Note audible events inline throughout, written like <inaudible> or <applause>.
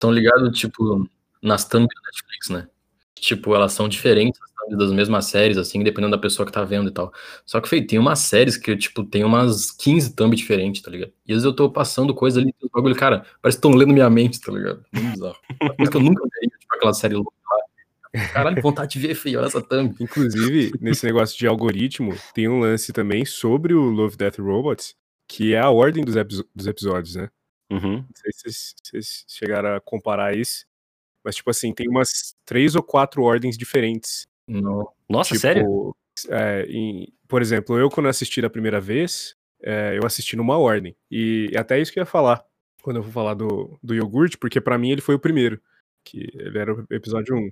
Estão ligados, tipo, nas thumb da Netflix, né? Tipo, elas são diferentes das mesmas séries, assim, dependendo da pessoa que tá vendo e tal. Só que, feio, tem umas séries que, tipo, tem umas 15 thumb diferentes, tá ligado? E às vezes eu tô passando coisa ali, o bagulho, cara, parece que estão lendo minha mente, tá ligado? Muito bizarro. Que eu nunca veria, tipo, aquela série louca lá. Caralho, vontade de ver, feio, essa thumb. Inclusive, nesse negócio de algoritmo, tem um lance também sobre o Love, Death Robots, que é a ordem dos, dos episódios, né? Uhum. Não sei se vocês chegaram a comparar isso. Mas, tipo assim, tem umas três ou quatro ordens diferentes. Não. Nossa, tipo, sério? É, em, por exemplo, eu quando assisti da primeira vez, é, eu assisti numa ordem. E até isso que eu ia falar, quando eu vou falar do, do iogurte, porque para mim ele foi o primeiro. Que ele era o episódio 1.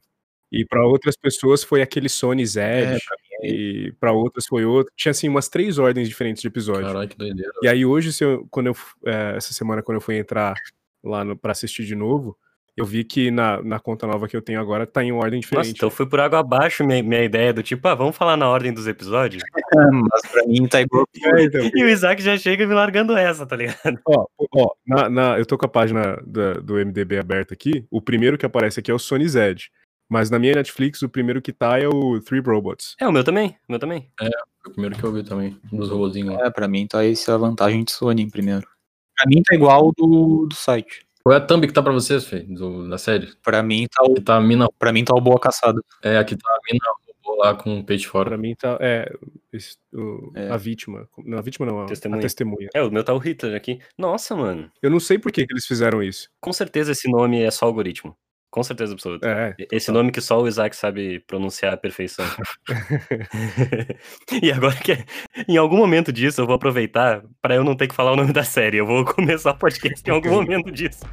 E para outras pessoas foi aquele Sony Zed. É, pra é e para outras foi outro. Tinha assim umas três ordens diferentes de episódio. Caralho, que doideira. E aí hoje, eu, quando eu, é, essa semana, quando eu fui entrar lá para assistir de novo, eu vi que na, na conta nova que eu tenho agora tá em ordem diferente. Nossa, então foi por água abaixo minha, minha ideia do tipo, ah, vamos falar na ordem dos episódios? <laughs> Mas pra mim tá igual. <laughs> É, então. E o Isaac já chega me largando essa, tá ligado? Ó, ó na, na, eu tô com a página da, do MDB aberta aqui. O primeiro que aparece aqui é o Sony Zed. Mas na minha Netflix, o primeiro que tá é o Three Robots. É, o meu também. O meu também. É, o primeiro que eu vi também, dos robozinhos lá. É, pra mim tá essa vantagem de Sony em primeiro. Pra mim tá igual do, do site. Qual é a thumb que tá pra vocês, Fê, do, da série? Pra mim tá o. Tá a mina. Pra mim tá o Boa Caçada. É, aqui tá a mina robô lá com o peito fora. Pra mim tá. É, esse, o, é. A vítima. Não, a vítima não, a testemunha. a testemunha. É, o meu tá o Hitler aqui. Nossa, mano. Eu não sei por que, que eles fizeram isso. Com certeza esse nome é só algoritmo. Com certeza absoluta. É, Esse nome que só o Isaac sabe pronunciar à perfeição. <laughs> e agora que em algum momento disso eu vou aproveitar para eu não ter que falar o nome da série. Eu vou <laughs> começar o podcast em algum momento disso.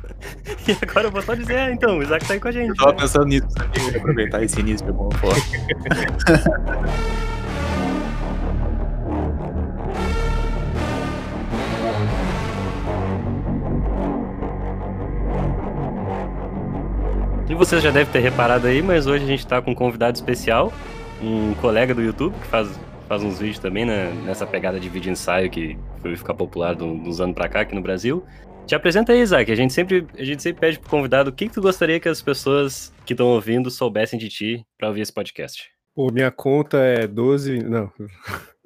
E agora eu vou só dizer, ah, então, o Isaac tá aí com a gente. Eu tava né? pensando nisso, sabia? aproveitar esse início de alguma forma. Vocês já devem ter reparado aí, mas hoje a gente tá com um convidado especial, um colega do YouTube que faz, faz uns vídeos também né, nessa pegada de vídeo ensaio que foi ficar popular dos anos pra cá aqui no Brasil. Te apresenta aí, Isaac. A gente sempre, a gente sempre pede pro convidado o que, que tu gostaria que as pessoas que estão ouvindo soubessem de ti para ouvir esse podcast. Pô, minha conta é 12. Não.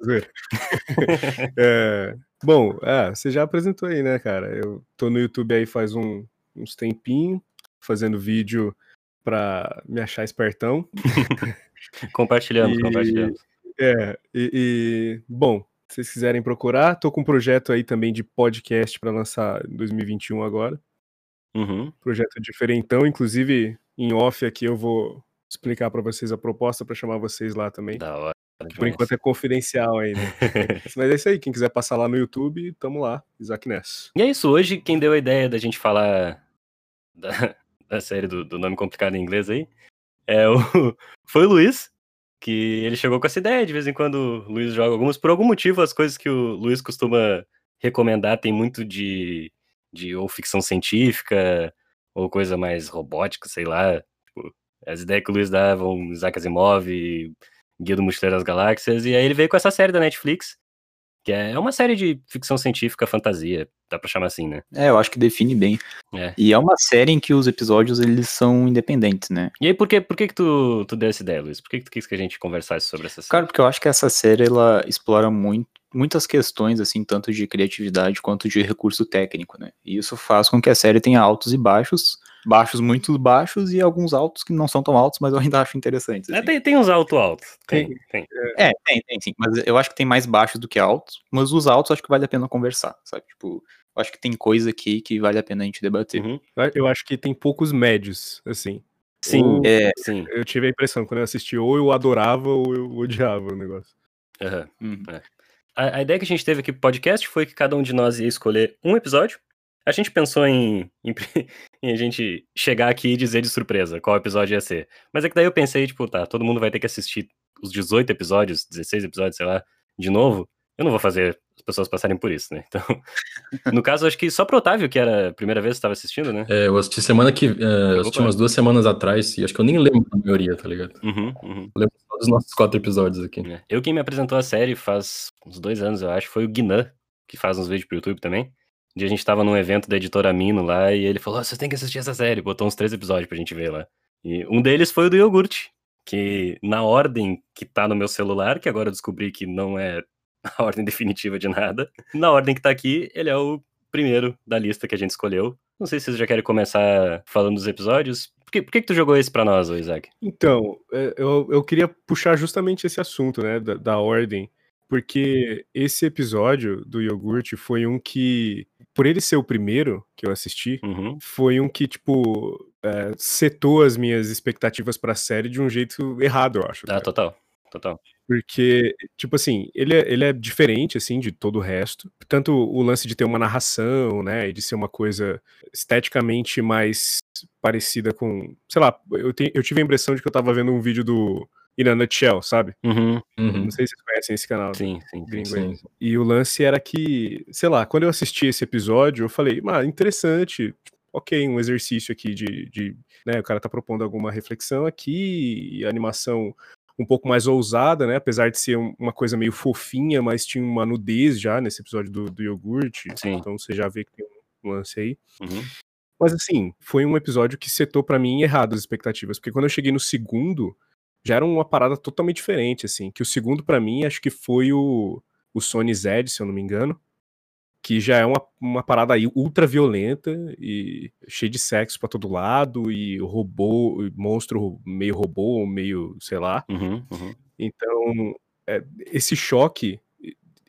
<laughs> é, bom, é, você já apresentou aí, né, cara? Eu tô no YouTube aí faz um, uns tempinho fazendo vídeo para me achar espertão. <laughs> compartilhamos, e, compartilhamos. É, e, e, bom, se vocês quiserem procurar, tô com um projeto aí também de podcast para lançar em 2021 agora. Uhum. Projeto diferentão, inclusive em off aqui eu vou explicar para vocês a proposta para chamar vocês lá também. Da hora. Por enquanto é confidencial aí, né? <laughs> Mas é isso aí, quem quiser passar lá no YouTube, tamo lá, Isaac Ness. E é isso, hoje quem deu a ideia da gente falar da, da série do, do, nome complicado em inglês aí, é o, <laughs> foi o Luiz, que ele chegou com essa ideia, de vez em quando o Luiz joga algumas, por algum motivo as coisas que o Luiz costuma recomendar tem muito de, de ou ficção científica, ou coisa mais robótica, sei lá, tipo, as ideias que o Luiz dá vão Isaac Asimov, Guia do Mochileiro das Galáxias, e aí ele veio com essa série da Netflix, que é uma série de ficção científica, fantasia, dá pra chamar assim, né? É, eu acho que define bem. É. E é uma série em que os episódios, eles são independentes, né? E aí, por que, por que, que tu, tu deu essa ideia, Luiz? Por que, que tu quis que a gente conversasse sobre essa série? Cara, porque eu acho que essa série, ela explora muito, muitas questões, assim, tanto de criatividade quanto de recurso técnico, né? E isso faz com que a série tenha altos e baixos, baixos muito baixos e alguns altos que não são tão altos, mas eu ainda acho interessantes. É, assim. É, tem, tem uns altos altos. Tem, tem. É, tem, tem, sim. Mas eu acho que tem mais baixos do que altos. Mas os altos acho que vale a pena conversar, sabe? Tipo, eu acho que tem coisa aqui que vale a pena a gente debater. Uhum. Eu acho que tem poucos médios, assim. Sim, ou, é, sim. Eu tive a impressão, quando eu assisti, ou eu adorava ou eu odiava o negócio. Uhum. É. A, a, ideia que a gente teve aqui pro podcast foi que cada um de nós ia escolher um episódio a gente pensou em, em, <laughs> em, a gente chegar aqui e dizer de surpresa qual episódio ia ser. Mas é que daí eu pensei, tipo, tá, todo mundo vai ter que assistir os 18 episódios, 16 episódios, sei lá, de novo. Eu não vou fazer as pessoas passarem por isso, né? <laughs> Então, no caso, acho que só pro Otávio, que era a primeira vez que estava assistindo, né? É, eu assisti semana que. Uh, eu assisti umas duas semanas atrás, e acho que eu nem lembro da maioria, tá ligado? Uhum, uhum. Eu lembro só dos nossos quatro episódios aqui. É. Eu, quem me apresentou a série faz uns dois anos, eu acho, foi o Guinan, que faz uns vídeos pro YouTube também. Um dia a gente tava num evento da editora Mino lá e ele falou: oh, vocês têm que assistir essa série. Botou uns três episódios pra gente ver lá. E um deles foi o do iogurte, que na ordem que tá no meu celular, que agora eu descobri que não é <laughs> a ordem definitiva de nada, na ordem que tá aqui, ele é o primeiro da lista que a gente escolheu. Não sei se vocês já querem começar falando dos episódios. Por que, por que, que tu jogou esse pra nós, Isaac? Então, é, eu, eu queria puxar justamente esse assunto, né, da, da ordem, porque esse episódio do iogurte foi um que, por ele ser o primeiro que eu assisti, Uhum. foi um que, tipo, é, setou as minhas expectativas pra série de um jeito errado, eu acho. Ah, cara. total. Total. Porque, tipo assim, ele é, ele é diferente, assim, de todo o resto. Tanto o lance de ter uma narração, né, e de ser uma coisa esteticamente mais parecida com... Sei lá, eu, te- eu tive a impressão de que eu tava vendo um vídeo do In a Nutshell, sabe? Uhum. Uhum. Não sei se vocês conhecem esse canal. Sim, sim. sim. gringo. Sim. E o lance era que, sei lá, quando eu assisti esse episódio, eu falei, ah, interessante, ok, um exercício aqui de, de né, o cara tá propondo alguma reflexão aqui, e a animação um pouco mais ousada, né, apesar de ser um- uma coisa meio fofinha, mas tinha uma nudez já nesse episódio do, do iogurte, Sim. então você já vê que tem um lance aí. Uhum. Mas assim, foi um episódio que setou pra mim errado as expectativas, porque quando eu cheguei no segundo, já era uma parada totalmente diferente, assim, que o segundo pra mim acho que foi o, o Sony Zed, se eu não me engano, que já é uma, uma parada aí ultra violenta e cheia de sexo pra todo lado e robô, monstro meio robô, meio, sei lá. Uhum. Uhum. Então, é, esse choque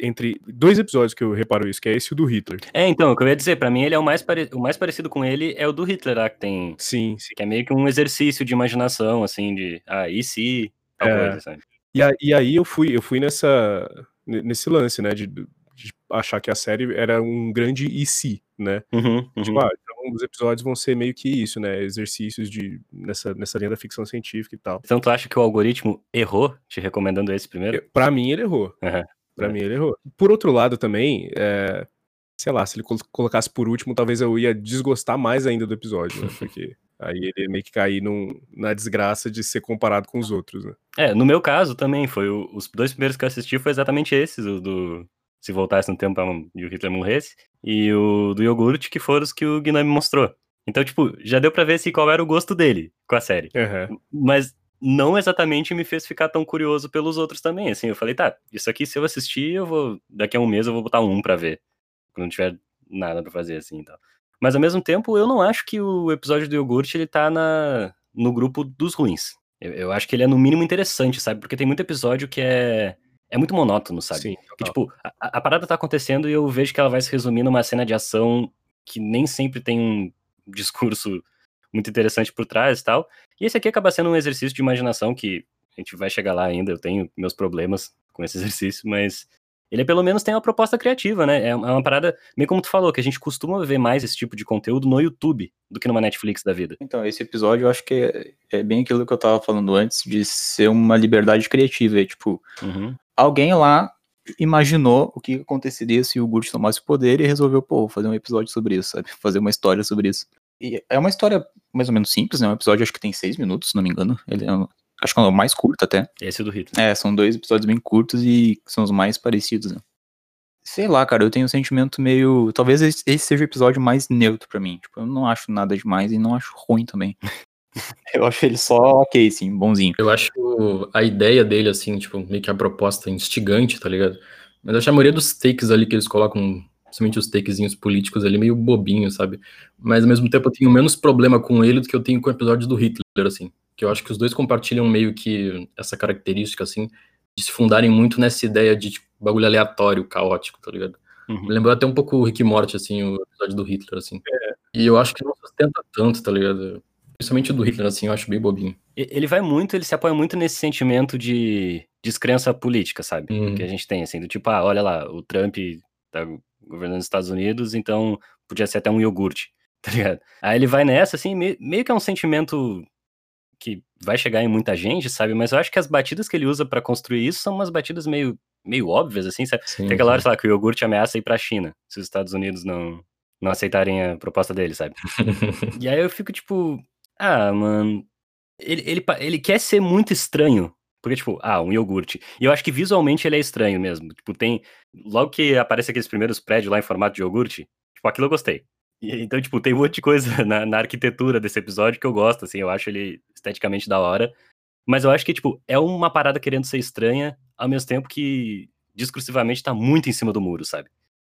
entre dois episódios que eu reparo isso, que é esse e o do Hitler. É, então, o que eu ia dizer, pra mim ele é o mais, pare... o mais parecido com ele é o do Hitler, lá, que tem. Sim, sim. Que é meio que um exercício de imaginação, assim, de. Ah, e se. Tal É. coisa, sabe? E, a- e aí eu fui, eu fui nessa, ne- nesse lance, né, de, de achar que a série era um grande e se, né? Uhum. Uhum. Tipo, ah, então os episódios vão ser meio que isso, né? Exercícios de nessa, nessa linha da ficção científica e tal. Então tu acha que o algoritmo errou te recomendando esse primeiro? Eu- Pra mim ele errou. Aham. Pra É. mim ele errou. Por outro lado também, é, sei lá, se ele col- colocasse por último, talvez eu ia desgostar mais ainda do episódio, né? <laughs> Porque aí ele meio que cair num- na desgraça de ser comparado com os outros, né? É, no meu caso também, foi o- os dois primeiros que eu assisti foi exatamente esses, o do Se Voltasse no Tempo e o Hitler morresse, e o do iogurte, que foram os que o Guilherme mostrou. Então, tipo, já deu pra ver se qual era o gosto dele com a série. Aham. Mas não exatamente me fez ficar tão curioso pelos outros também, assim, eu falei, tá, isso aqui se eu assistir, eu vou, daqui a um mês eu vou botar um pra ver, quando não tiver nada pra fazer, assim, então. Mas ao mesmo tempo, eu não acho que o episódio do iogurte, ele tá na, no grupo dos ruins. Eu, eu acho que ele é no mínimo interessante, sabe? Porque tem muito episódio que é, é muito monótono, sabe? Sim, Que, tipo, a, a parada tá acontecendo e eu vejo que ela vai se resumir numa cena de ação que nem sempre tem um discurso muito interessante por trás e tal. E esse aqui acaba sendo um exercício de imaginação que a gente vai chegar lá ainda, eu tenho meus problemas <laughs> com esse exercício, mas ele pelo menos tem uma proposta criativa, né? É uma é parada, meio como tu falou, que a gente costuma ver mais esse tipo de conteúdo no YouTube do que numa Netflix da vida. Então, esse episódio eu acho que é, é bem aquilo que eu tava falando antes, de ser uma liberdade criativa. É, tipo, Uhum. alguém lá imaginou o que aconteceria se o Gurt tomasse o poder e resolveu, pô, fazer um episódio sobre isso, sabe? <laughs> Fazer uma história sobre isso. E é uma história mais ou menos simples, né? Um episódio acho que tem seis minutos, se não me engano. Ele é um- acho que é o mais curto até. Esse é do Hitler. É, são dois episódios bem curtos e são os mais parecidos, né? Sei lá, cara, eu tenho um sentimento meio. Talvez esse seja o episódio mais neutro pra mim. Tipo, eu não acho nada demais e não acho ruim também. <laughs> eu acho ele só ok, sim, bonzinho. Eu acho a ideia dele, assim, tipo, meio que a proposta instigante, tá ligado? Mas acho a maioria dos takes ali que eles colocam, principalmente os takezinhos políticos ali, meio bobinho, sabe? Mas ao mesmo tempo eu tenho menos problema com ele do que eu tenho com o episódio do Hitler, assim. Que eu acho que os dois compartilham meio que essa característica, assim, de se fundarem muito nessa ideia de tipo, bagulho aleatório, caótico, tá ligado? Uhum. Me lembrou até um pouco o Rick Morty, assim, o episódio do Hitler, assim. E eu acho que não sustenta tanto, tá ligado? Principalmente o do Hitler, assim, eu acho bem bobinho. Ele vai muito, ele se apoia muito nesse sentimento de descrença política, sabe? Uhum. Que a gente tem, assim, do tipo, ah, olha lá, o Trump tá governando os Estados Unidos, então podia ser até um iogurte, <laughs> tá ligado? Aí ele vai nessa, assim, me- meio que é um sentimento que vai chegar em muita gente, sabe? Mas eu acho que as batidas que ele usa pra construir isso são umas batidas meio, meio óbvias, assim, sabe? Sim, Tem aquela hora, sei lá, que o iogurte ameaça ir pra China, se os Estados Unidos não, não aceitarem a proposta dele, sabe? <laughs> E aí eu fico tipo, ah, mano, ele, ele, ele quer ser muito estranho. Porque, tipo, ah, um iogurte. E eu acho que visualmente ele é estranho mesmo. Tipo, tem. Logo que aparece aqueles primeiros prédios lá em formato de iogurte, Tipo, aquilo eu gostei. E, então, tipo, tem um monte de coisa <laughs> na, na, arquitetura desse episódio que eu gosto, assim, eu acho ele esteticamente da hora. Mas eu acho que, tipo, é uma parada querendo ser estranha, ao mesmo tempo que discursivamente tá muito em cima do muro, sabe?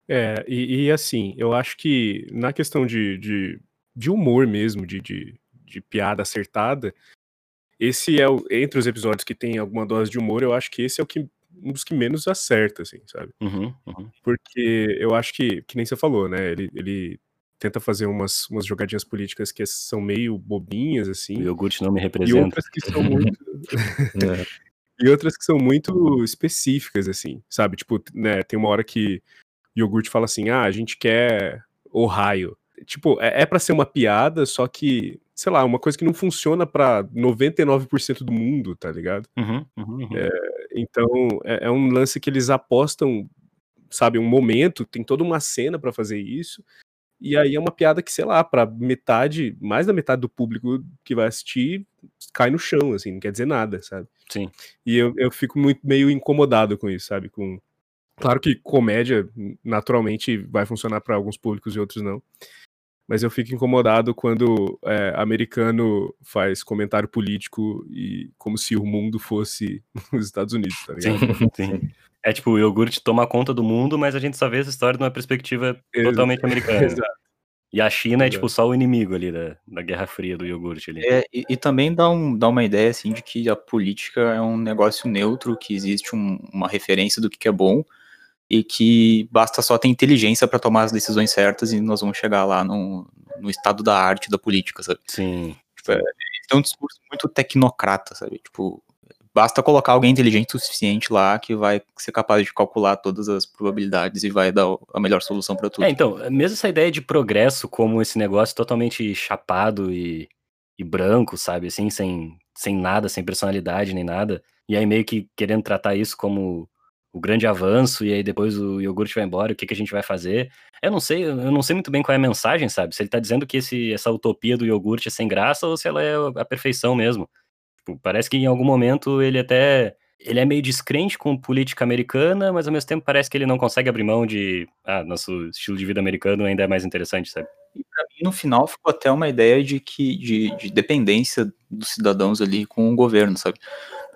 É, e, e assim, eu acho que na questão de, de, de humor mesmo, de, de, de piada acertada, esse é o, entre os episódios que tem alguma dose de humor, eu acho que esse é o que um dos que menos acerta, assim, sabe? Uhum, uhum. Porque eu acho que, que nem você falou, né? Ele, ele tenta fazer umas, umas jogadinhas políticas que são meio bobinhas, assim. O iogurte não me representa. E outras que são muito. <laughs> é. <laughs> E outras que são muito específicas, assim, sabe? Tipo, né, tem uma hora que o iogurte fala assim: ah, a gente quer o raio. Tipo, é, é para ser uma piada, só que, sei lá, uma coisa que não funciona para 99% do mundo, tá ligado? Uhum, uhum, uhum. É, então, é, é, um lance que eles apostam, sabe, um momento, tem toda uma cena para fazer isso, e aí é uma piada que, sei lá, para metade, mais da metade do público que vai assistir, cai no chão, assim, não quer dizer nada, sabe? Sim. E eu, eu fico muito meio incomodado com isso, sabe? Com... Claro que comédia, naturalmente, vai funcionar para alguns públicos e outros não. Mas eu fico incomodado quando é, americano faz comentário político e como se o mundo fosse <laughs> os Estados Unidos, tá ligado? Sim, sim. É tipo, o iogurte toma conta do mundo, mas a gente só vê essa história de uma perspectiva totalmente americana. Exato. E a China é tipo só o inimigo ali da, da Guerra Fria do iogurte ali. É, e, e, também dá, um, dá uma ideia assim de que a política é um negócio neutro, que existe um, uma referência do que, que é bom e que basta só ter inteligência para tomar as decisões certas e nós vamos chegar lá no, no estado da arte da política, sabe? Sim. Tipo, é, é um discurso muito tecnocrata, sabe? Tipo, Basta colocar alguém inteligente o suficiente lá que vai ser capaz de calcular todas as probabilidades e vai dar a melhor solução para tudo. É, então, mesmo essa ideia de progresso como esse negócio totalmente chapado e, e branco, sabe, assim, sem, sem nada, sem personalidade nem nada, e aí meio que querendo tratar isso como o grande avanço, e aí depois o iogurte vai embora, o que, que a gente vai fazer? Eu não sei, eu não sei muito bem qual é a mensagem, sabe? Se ele tá dizendo que esse, essa utopia do iogurte é sem graça ou se ela é a perfeição mesmo. Tipo, parece que em algum momento ele até. Ele é meio descrente com política americana, mas ao mesmo tempo parece que ele não consegue abrir mão de. Ah, nosso estilo de vida americano ainda é mais interessante, sabe? E pra mim, no final, ficou até uma ideia de que de, de dependência dos cidadãos ali com o governo, sabe?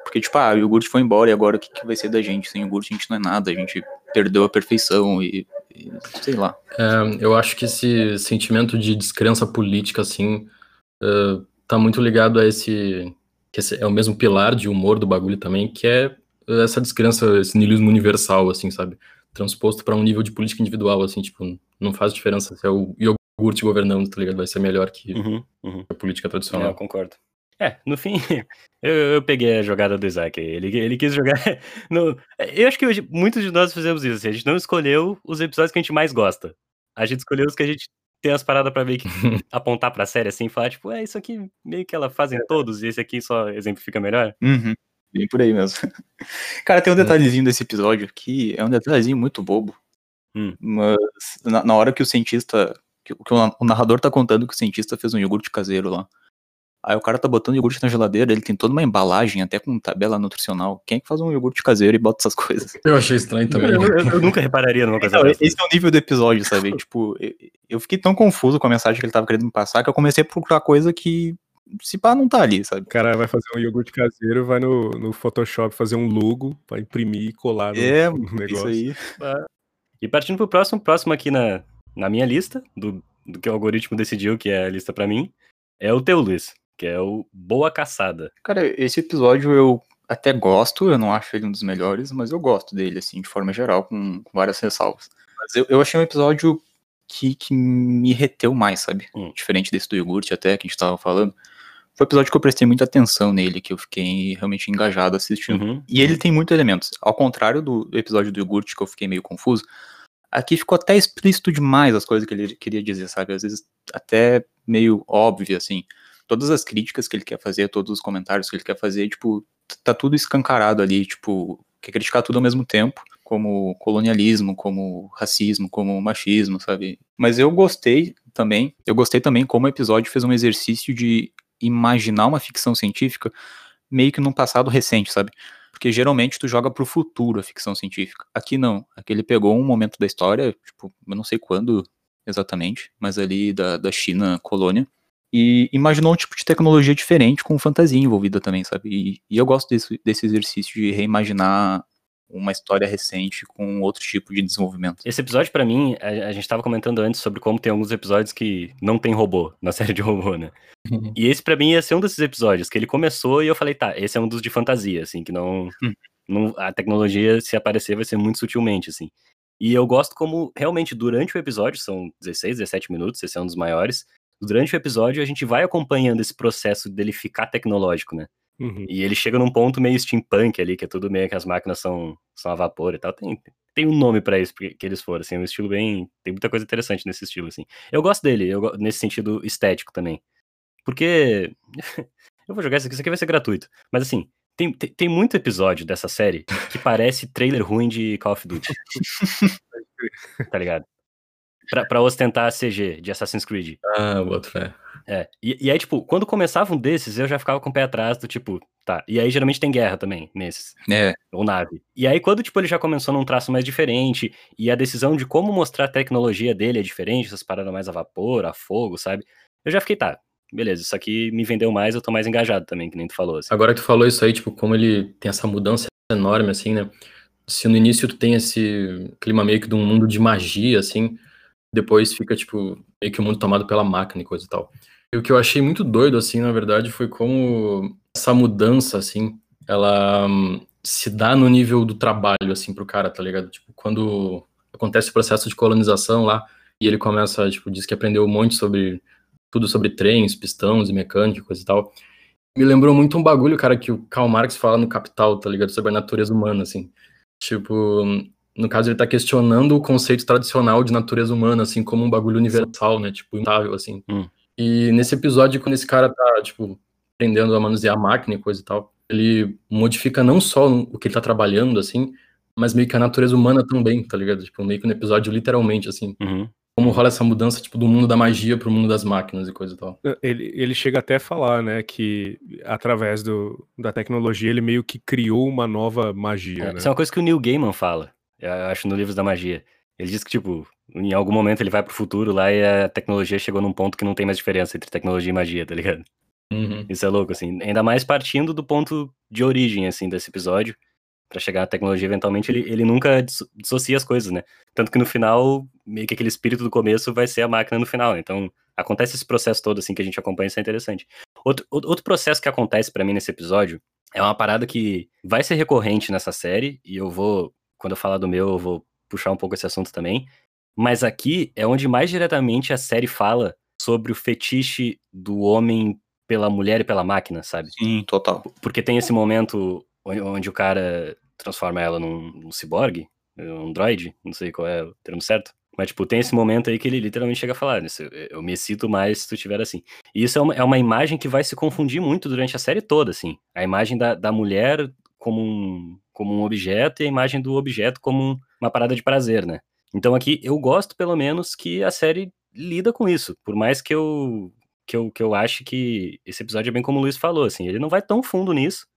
Porque, tipo, ah, o iogurte foi embora e agora o que, que vai ser da gente? Sem iogurte a gente não é nada, a gente perdeu a perfeição e, e sei lá. É, eu acho que esse sentimento de descrença política, assim, uh, tá muito ligado a esse que é o mesmo pilar de humor do bagulho também, que é essa descrença, esse niilismo universal, assim, sabe? Transposto para um nível de política individual, assim, tipo, não faz diferença se é o iogurte governando, tá ligado? Vai ser melhor que uhum, uhum. a política tradicional. É, eu concordo. É, no fim, <laughs> eu, eu, peguei a jogada do Isaac. Ele, ele quis jogar. <laughs> No, eu acho que hoje, muitos de nós fizemos isso. Assim, a gente não escolheu os episódios que a gente mais gosta. A gente escolheu os que a gente tem as paradas pra ver que <laughs> apontar pra série assim e falar, tipo, é, isso aqui meio que ela fazem é. todos e esse aqui só exemplifica melhor. Uhum. Bem por aí mesmo. Cara, tem um detalhezinho desse episódio que é um detalhezinho muito bobo. Hum. Mas na, na, hora que o cientista. Que, que o, o narrador tá contando que o cientista fez um iogurte caseiro lá. Aí o cara tá botando iogurte na geladeira, ele tem toda uma embalagem, até com tabela nutricional. Quem é que faz um iogurte caseiro e bota essas <laughs> coisas? Eu achei estranho também. Eu, eu, eu nunca repararia numa coisa então, dessa. Esse é o nível do episódio, sabe? <laughs> tipo, eu fiquei tão confuso com a mensagem que ele tava querendo me passar que eu comecei a procurar coisa que se pá não tá ali, sabe? O cara vai fazer um iogurte caseiro, vai no, no Photoshop fazer um logo pra imprimir e colar no, é, <laughs> no negócio. Isso aí. E partindo pro próximo, próximo aqui na, na minha lista, do, do que o algoritmo decidiu que é a lista para mim, é o teu, Luiz que é o Boa Caçada. Cara, esse episódio eu até gosto, eu não acho ele um dos melhores, mas eu gosto dele, assim, de forma geral, com, com várias ressalvas. Mas eu, eu achei um episódio que, que me reteu mais, sabe? Hum. Diferente desse do iogurte até, que a gente tava falando. Foi um episódio que eu prestei muita atenção nele, que eu fiquei realmente engajado assistindo. Uhum. E ele tem muitos elementos. Ao contrário do episódio do iogurte, que eu fiquei meio confuso, aqui ficou até explícito demais as coisas que ele queria dizer, sabe? Às vezes até meio óbvio, assim todas as críticas que ele quer fazer, todos os comentários que ele quer fazer, tipo, tá tudo escancarado ali, tipo, quer criticar tudo ao mesmo tempo, como colonialismo, como racismo, como machismo, sabe? Mas eu gostei também, eu gostei também como o episódio fez um exercício de imaginar uma ficção científica meio que num passado recente, sabe? Porque geralmente tu joga pro futuro a ficção científica. Aqui não. Aqui ele pegou um momento da história, tipo, eu não sei quando exatamente, mas ali da, da China colônia. E imaginou um tipo de tecnologia diferente com fantasia envolvida também, sabe? E, e eu gosto desse, desse exercício de reimaginar uma história recente com outro tipo de desenvolvimento. Esse episódio, para mim, a, a gente tava comentando antes sobre como tem alguns episódios que não tem robô na <laughs> série de robô, né? Uhum. E esse para mim ia ser um desses episódios que ele começou e eu falei, tá, esse é um dos de fantasia, assim, que não, Hum. não a tecnologia se aparecer vai ser muito sutilmente, assim. E eu gosto como realmente durante o episódio, são 16, 17 minutos, esse é um dos maiores. Durante o episódio a gente vai acompanhando esse processo dele ficar tecnológico, né? Uhum. E ele chega num ponto meio steampunk ali, que é tudo meio que as máquinas são, são a vapor e tal. Tem, tem um nome pra isso que eles foram, assim, é um estilo bem. Tem muita coisa interessante nesse estilo, assim. Eu gosto dele, eu, nesse sentido estético também. Porque. <laughs> eu vou jogar isso aqui, isso aqui vai ser gratuito. Mas assim, tem, tem, tem muito episódio dessa série que parece trailer ruim de Call of Duty. <laughs> tá ligado? Pra, pra ostentar a CG de Assassin's Creed. Ah, o outro é. É. E, e aí, tipo, quando começava um desses, eu já ficava com o pé atrás do tipo, tá. E aí geralmente tem guerra também nesses. É, Ou nave. E aí, quando, tipo, ele já começou num traço mais diferente, e a decisão de como mostrar a tecnologia dele é diferente, essas paradas mais a vapor, a fogo, sabe? Eu já fiquei, tá, beleza, isso aqui me vendeu mais, eu tô mais engajado também, que nem tu falou. Assim. Agora que tu falou isso aí, tipo, como ele tem essa mudança enorme, assim, né? Se no início tu tem esse clima meio que de um mundo de magia, assim, depois fica, tipo, meio que o mundo tomado pela máquina e coisa e tal. E o que eu achei muito doido, assim, na verdade, foi como essa mudança, assim, ela hum, se dá no nível do trabalho, assim, pro cara, tá ligado? Tipo, quando acontece o processo de colonização lá, e ele começa, tipo, diz que aprendeu um monte sobre tudo sobre trens, pistões e mecânica e coisa e tal. Me lembrou muito um bagulho, cara, que o Karl Marx fala no Capital, tá ligado? Sobre a natureza humana, assim. Tipo, no caso, ele tá questionando o conceito tradicional de natureza humana, assim, como um bagulho universal, né? Tipo, imutável, assim. Hum. E nesse episódio, quando esse cara tá, tipo, aprendendo a manusear a máquina e coisa e tal, ele modifica não só o que ele tá trabalhando, assim, mas meio que a natureza humana também, tá ligado? Tipo, meio que no episódio, literalmente, assim. Uhum. Como rola essa mudança, tipo, do mundo da magia pro mundo das máquinas e coisa e tal. Ele, ele chega até a falar, né, que através do, da tecnologia ele meio que criou uma nova magia, É, né? Isso é uma coisa que o Neil Gaiman fala, acho, no Livros da Magia. Ele diz que, tipo, em algum momento ele vai pro futuro lá e a tecnologia chegou num ponto que não tem mais diferença entre tecnologia e magia, tá ligado? Uhum. Isso é louco, assim. Ainda mais partindo do ponto de origem, assim, desse episódio. Pra chegar à tecnologia, eventualmente, ele, ele nunca disso- dissocia as coisas, né? Tanto que no final, meio que aquele espírito do começo vai ser a máquina no final. Então, acontece esse processo todo, assim, que a gente acompanha, isso é interessante. Outro, outro outro processo que acontece pra mim nesse episódio é uma parada que vai ser recorrente nessa série, e eu vou, quando eu falar do meu, eu vou puxar um pouco esse assunto também. Mas aqui é onde mais diretamente a série fala sobre o fetiche do homem pela mulher e pela máquina, sabe? sim, total. Porque tem esse momento onde, o cara transforma ela num, num ciborgue, um droid, não sei qual é o termo certo. Mas, tipo, tem esse momento aí que ele literalmente chega a falar, "Isso, eu me excito mais se tu tiver assim. E isso é uma, é uma imagem que vai se confundir muito durante a série toda, assim. A imagem da, da mulher como um, como um objeto e a imagem do objeto como um- uma parada de prazer, né? Então aqui eu gosto, pelo menos, que a série lida com isso. Por mais que eu, que eu, que eu ache que esse episódio é bem como o Luiz falou, assim, ele não vai tão fundo nisso.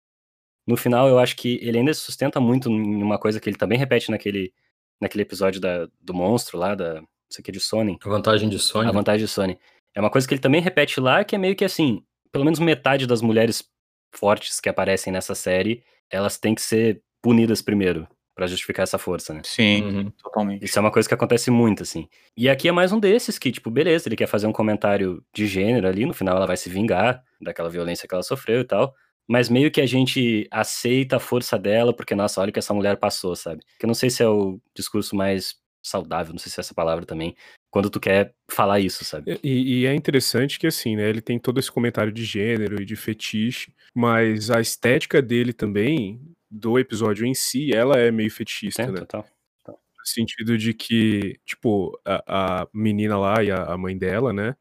No final, eu acho que ele ainda se sustenta muito em uma coisa que ele também repete naquele, naquele episódio da, do monstro lá, da. Isso aqui é de Sony. A vantagem de Sony. A vantagem de Sony. É uma coisa que ele também repete lá, que é meio que assim, pelo menos metade das mulheres fortes que aparecem nessa série, elas têm que ser punidas primeiro, pra justificar essa força, né? Sim, Uhum. totalmente. Isso é uma coisa que acontece muito, assim. E aqui é mais um desses que, tipo, beleza, ele quer fazer um comentário de gênero ali, no final ela vai se vingar daquela violência que ela sofreu e tal. Mas meio que a gente aceita a força dela, porque, nossa, olha o que essa mulher passou, sabe? Que eu não sei se é o discurso mais saudável, não sei se é essa palavra também, quando tu quer falar isso, sabe? E, e é interessante que, assim, né, ele tem todo esse comentário de gênero e de fetiche, mas a estética dele também, do episódio em si, ela é meio fetichista, É, né? total. No sentido de que, tipo, a, a menina lá e a, a mãe dela, né?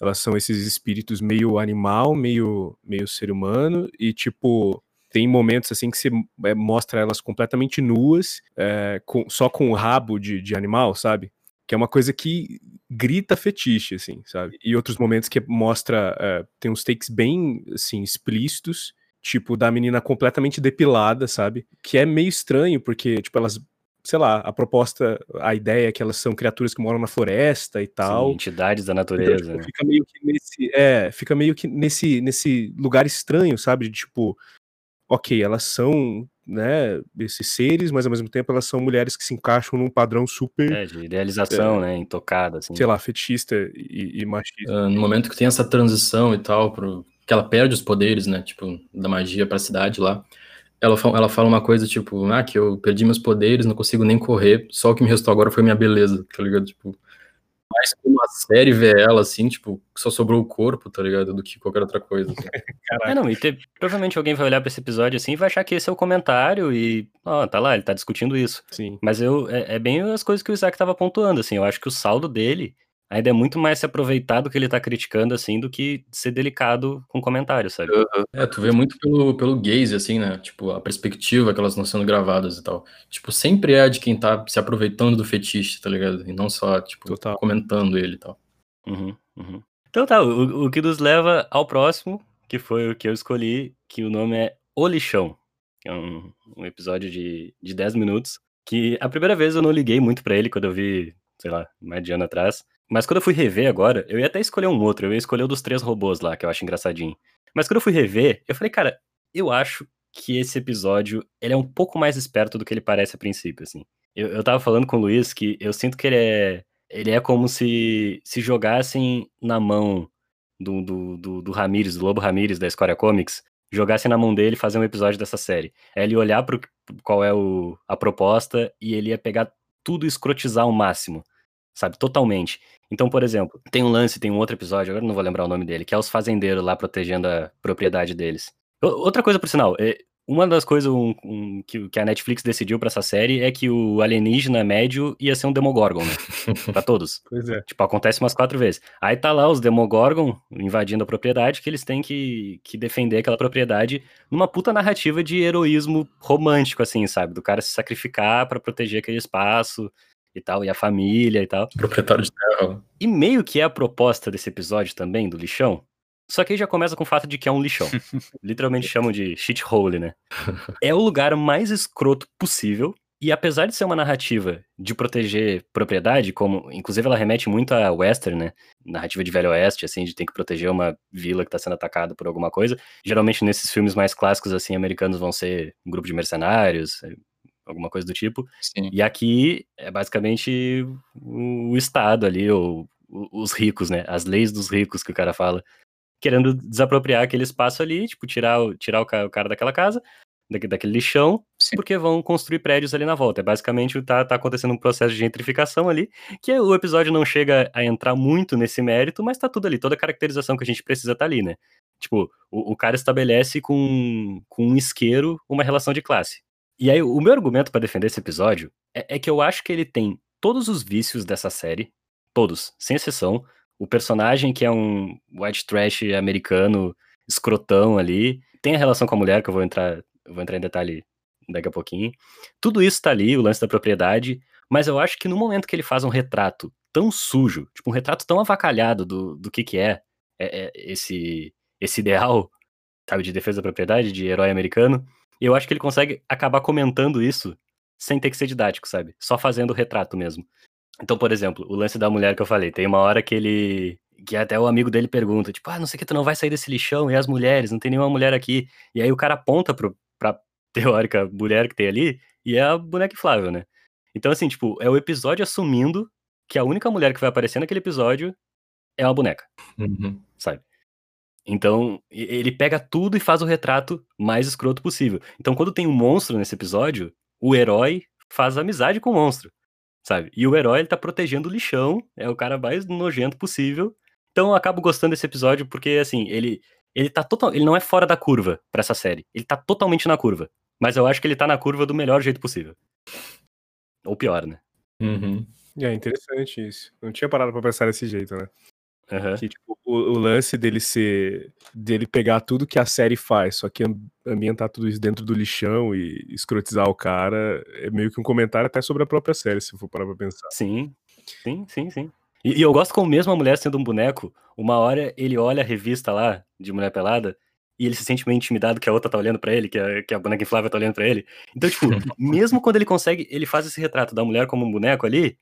Elas são esses espíritos meio animal, meio, meio ser humano, e, tipo, tem momentos assim que você é, mostra elas completamente nuas, é, com- só com o rabo de, de animal, sabe? Que é uma coisa que grita fetiche, assim, sabe? E outros momentos que mostra. é, tem uns takes bem, assim, explícitos, tipo, da menina completamente depilada, sabe? Que é meio estranho, porque, tipo, elas sei lá, a proposta, a ideia é que elas são criaturas que moram na floresta e tal. Sim, entidades da Então, natureza. tipo, né? fica meio que nesse, é, fica meio que nesse, nesse lugar estranho, sabe? De tipo, ok, elas são, né, esses seres, mas ao mesmo tempo elas são mulheres que se encaixam num padrão super, É, de idealização, né? Intocada, assim. sei lá, fetichista e, e machista. Ah, no momento que tem essa transição e tal, pro, que ela perde os poderes, né? Tipo, da magia pra cidade lá. Ela, ela fala uma coisa tipo, ah, que eu perdi meus poderes, não consigo nem correr, só o que me restou agora foi minha beleza, tá ligado? Tipo, mais como a série vê ela, assim, tipo, só sobrou o corpo, tá ligado? Do que qualquer outra coisa. <laughs> assim. É, não, e te- provavelmente alguém vai olhar pra esse episódio assim e vai achar que esse é o comentário e, ó, tá lá, ele tá discutindo isso. Sim. Mas eu, é, é bem as coisas que o Isaac tava pontuando, assim, eu acho que o saldo dele ainda é muito mais se aproveitar do que ele tá criticando, assim, do que ser delicado com comentário, sabe? É, tu vê muito pelo, pelo gaze, assim, né? Tipo, a perspectiva que elas estão sendo gravadas e tal. Tipo, sempre é de quem tá se aproveitando do fetiche, tá ligado? E não só, tipo, Total. comentando ele e tal. Uhum, uhum. Então tá, o, o que nos leva ao próximo, que foi o que eu escolhi, que o nome é O Lixão. Que é um, um episódio de, de 10 minutos. Que a primeira vez eu não liguei muito pra ele quando eu vi, sei lá, mais de ano atrás. Mas quando eu fui rever agora, eu ia até escolher um outro. Eu ia escolher o dos três robôs lá, que eu acho engraçadinho. Mas quando eu fui rever, eu falei, cara, eu acho que esse episódio ele é um pouco mais esperto do que ele parece a princípio, assim. Eu, eu tava falando com o Luiz que eu sinto que ele é. Ele é como se se jogassem na mão do, do, do, do Ramires, do Lobo Ramires, da Square Comics, jogassem na mão dele fazer um episódio dessa série. É ele olhar pro qual é o, a proposta e ele ia pegar tudo e escrotizar ao máximo, sabe? Totalmente. Então, por exemplo, tem um lance, tem um outro episódio, agora eu não vou lembrar o nome dele, que é os fazendeiros lá protegendo a propriedade deles. Outra coisa, por sinal, é, uma das coisas um- um, que, que a Netflix decidiu pra essa série é que o alienígena médio ia ser um Demogorgon, né? <laughs> pra todos. Pois é. Tipo, acontece umas quatro vezes. Aí tá lá os Demogorgon invadindo a propriedade, que eles têm que, que defender aquela propriedade numa puta narrativa de heroísmo romântico, assim, sabe? Do cara se sacrificar pra proteger aquele espaço e tal, e a família e tal. Proprietário de terra. E meio que é a proposta desse episódio também, do lixão. Só que aí já começa com o fato de que é um lixão. <laughs> Literalmente chamam de shithole, né? <laughs> É o lugar mais escroto possível. E apesar de ser uma narrativa de proteger propriedade, como inclusive ela remete muito a western, né? Narrativa de velho oeste, assim, de ter que proteger uma vila que tá sendo atacada por alguma coisa. Geralmente nesses filmes mais clássicos, assim, americanos vão ser um grupo de mercenários, alguma coisa do tipo. Sim. E aqui é basicamente o, Estado ali, ou os ricos, né? As leis dos ricos que o cara fala. Querendo desapropriar aquele espaço ali, tipo, tirar, o- tirar o, ca- o cara daquela casa, daque- daquele lixão, Sim. porque vão construir prédios ali na volta. É basicamente tá, tá acontecendo um processo de gentrificação ali, que o episódio não chega a entrar muito nesse mérito, mas tá tudo ali, toda a caracterização que a gente precisa tá ali, né? Tipo, o, o cara estabelece com, com um isqueiro uma relação de classe. E aí, o meu argumento pra defender esse episódio é, é que eu acho que ele tem todos os vícios dessa série, todos, sem exceção. O personagem que é um white trash americano, escrotão ali, tem a relação com a mulher, que eu vou entrar, eu vou entrar em detalhe daqui a pouquinho. Tudo isso tá ali, o lance da propriedade, mas eu acho que no momento que ele faz um retrato tão sujo, tipo um retrato tão avacalhado do, do que que é, é- é esse, esse ideal, sabe, de defesa da propriedade, de herói americano, eu acho que ele consegue acabar comentando isso sem ter que ser didático, sabe? Só fazendo o retrato mesmo. Então, por exemplo, o lance da mulher que eu falei, tem uma hora que ele. Que até o amigo dele pergunta, tipo, ah, não sei o que, tu não vai sair desse lixão, e as mulheres, não tem nenhuma mulher aqui. E aí o cara aponta pro, pra <laughs> teórica mulher que tem ali, e é a boneca inflável, né? Então, assim, tipo, é o episódio assumindo que a única mulher que vai aparecer naquele episódio é uma boneca Uhum. sabe? Então, ele pega tudo e faz o retrato mais escroto possível. Então, quando tem um monstro nesse episódio, o herói faz amizade com o monstro, sabe? E o herói, ele tá protegendo o lixão, é o cara mais nojento possível. Então, eu acabo gostando desse episódio porque, assim, ele ele tá total, ele não é fora da curva pra essa série. Ele tá totalmente na curva. Mas eu acho que ele tá na curva do melhor jeito possível. Ou pior, né? Uhum. É interessante isso. Não tinha parado pra pensar desse jeito, né? Aham. Que, tipo, o, o lance dele ser. dele pegar tudo que a série faz, só que am- ambientar tudo isso dentro do lixão e escrotizar o cara, é meio que um comentário até sobre a própria série, se for parar pra pensar. Sim, sim, sim, sim. E, e eu gosto como mesmo a mulher sendo um boneco, uma hora ele olha a revista lá de Mulher Pelada e ele se sente meio intimidado que a outra tá olhando para ele, que a, que a boneca inflável tá olhando para ele. Então, tipo, <laughs> mesmo quando ele consegue, ele faz esse retrato da mulher como um boneco ali,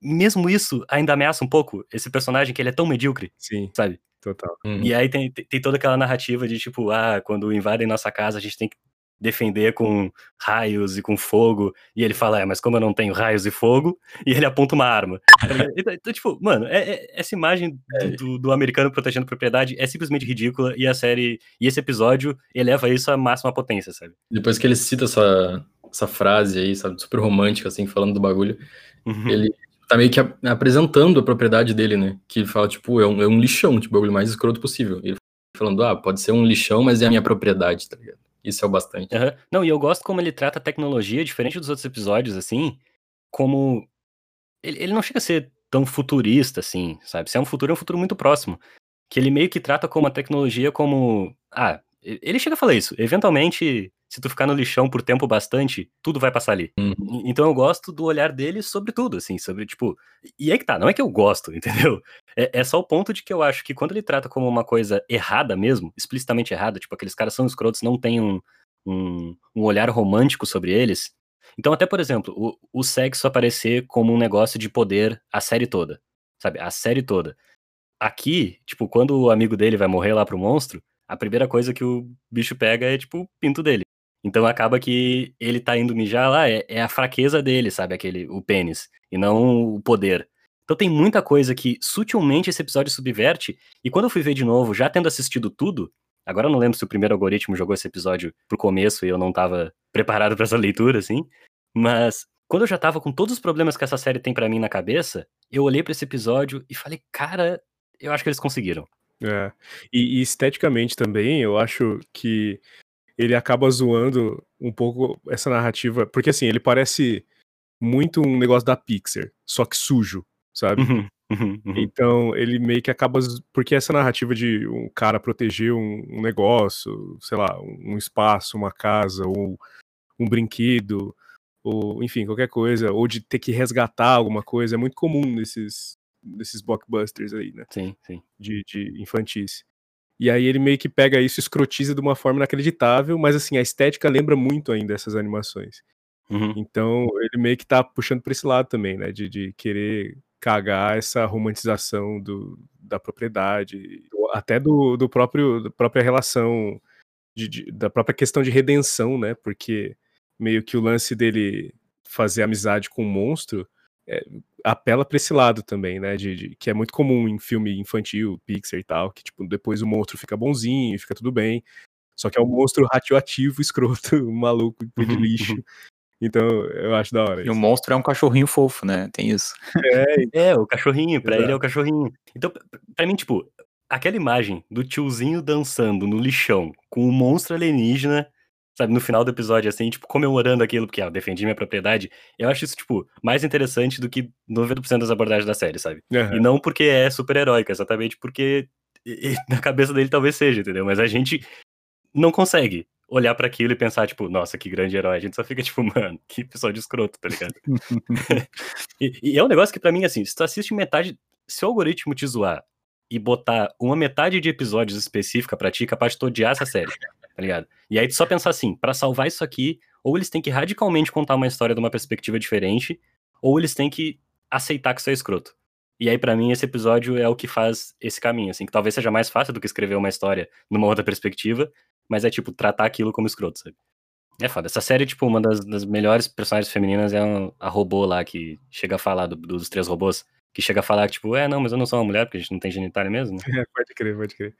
mesmo isso ainda ameaça um pouco esse personagem que ele é tão medíocre, Sim, sabe? total. Uhum. E aí tem, tem toda aquela narrativa de tipo, ah, quando invadem nossa casa, a gente tem que defender com raios e com fogo. E ele fala, é, mas como eu não tenho raios e fogo, e ele aponta uma arma. Tá então, então, tipo, mano, é- é- essa imagem do, do- do americano protegendo a propriedade é simplesmente ridícula, e a série, e esse episódio eleva isso à máxima potência, sabe? Depois que ele cita essa, essa frase aí, sabe, super romântica, assim, falando do bagulho, Uhum. ele tá meio que ap- apresentando a propriedade dele, né? Que ele fala, tipo, é um, é um lixão, tipo, o bagulho mais escroto possível. Ele falando, ah, pode ser um lixão, mas é a minha propriedade, tá ligado? Isso é o bastante. Aham. Não, e eu gosto como ele trata a tecnologia, diferente dos outros episódios, assim, como. Ele, ele não chega a ser tão futurista, assim, sabe? Se é um futuro, é um futuro muito próximo. Que ele meio que trata como a tecnologia como. Ah, ele chega a falar isso. Eventualmente, se tu ficar no lixão por tempo bastante, tudo vai passar ali. Uhum. Então eu gosto do olhar dele sobre tudo, assim, sobre, tipo. E aí que tá, não é que eu gosto, <laughs> entendeu? É, é só o ponto de que eu acho que quando ele trata como uma coisa errada mesmo, explicitamente errada, tipo, aqueles caras são escrotos, não tem um, um, um olhar romântico sobre eles. Então, até, por exemplo, o, o sexo aparecer como um negócio de poder a série toda. Sabe? A série toda. Aqui, tipo, quando o amigo dele vai morrer lá pro monstro, a primeira coisa que o bicho pega é, tipo, o pinto dele. Então acaba que ele tá indo mijar lá, é, é a fraqueza dele, sabe? Aquele, o pênis, e não o poder. Então tem muita coisa que sutilmente esse episódio subverte, e quando eu fui ver de novo, já tendo assistido tudo, agora eu não lembro se o primeiro algoritmo jogou esse episódio pro começo e eu não tava preparado pra essa leitura, assim, mas quando eu já tava com todos os problemas que essa série tem pra mim na cabeça, eu olhei pra esse episódio e falei, cara, eu acho que eles conseguiram. É. E, e esteticamente também, eu acho que ele acaba zoando um pouco essa narrativa, porque assim, ele parece muito um negócio da Pixar, só que sujo, sabe? Uhum, uhum, uhum. Então ele meio que acaba. Porque essa narrativa de um cara proteger um, um negócio, sei lá, um espaço, uma casa, ou um brinquedo, ou enfim, qualquer coisa, ou de ter que resgatar alguma coisa, é muito comum nesses, nesses blockbusters aí, né? Sim, sim. de, de infantis. E aí ele meio que pega isso e escrotiza de uma forma inacreditável, mas assim, a estética lembra muito ainda essas animações. Uhum. Então ele meio que tá puxando pra esse lado também, né? De, de querer cagar essa romantização do, da propriedade, até do, do próprio da própria relação, de, de- da própria questão de redenção, né? Porque meio que o lance dele fazer amizade com um monstro é, apela pra esse lado também, né? De, de- que é muito comum em filme infantil, Pixar e tal, que tipo, depois o monstro fica bonzinho, fica tudo bem. Só que é um monstro radioativo, <laughs> escroto, maluco, de lixo. <laughs> Então, eu acho da hora E o isso. monstro é um cachorrinho fofo, né? Tem isso. É, <laughs> É, o cachorrinho, pra ele é Exato. o cachorrinho. Então, pra- pra mim, tipo, aquela imagem do tiozinho dançando no lixão com o monstro alienígena, sabe, no final do episódio, assim, tipo, comemorando aquilo, porque, ah, eu defendi minha propriedade, eu acho isso, tipo, mais interessante do que 90% das abordagens da série, sabe? E aham, não porque é super-heróica, exatamente porque e- e <laughs> na cabeça dele talvez seja, entendeu? Mas a gente não consegue olhar pra aquilo e pensar, tipo, nossa, que grande herói. A gente só fica, <laughs> tipo, mano, que episódio escroto, tá ligado? <laughs> E, e é um negócio que pra mim, assim, se tu assiste metade, se o algoritmo te zoar e botar uma metade de episódios específica pra ti, é capaz de tu odiar essa série, tá ligado? E aí tu só pensar assim, pra salvar isso aqui, ou eles têm que radicalmente contar uma história de uma perspectiva diferente, ou eles têm que aceitar que isso é escroto. E aí, pra mim, esse episódio é o que faz esse caminho, assim, que talvez seja mais fácil do que escrever uma história numa outra perspectiva, mas é tipo, tratar aquilo como escroto, sabe? É foda. Essa série, tipo, uma das, das melhores personagens femininas é a robô lá que chega a falar do- dos três robôs. Que chega a falar, tipo, é, não, mas eu não sou uma mulher, porque a gente não tem genitália mesmo. né? <laughs> é, pode crer, pode crer.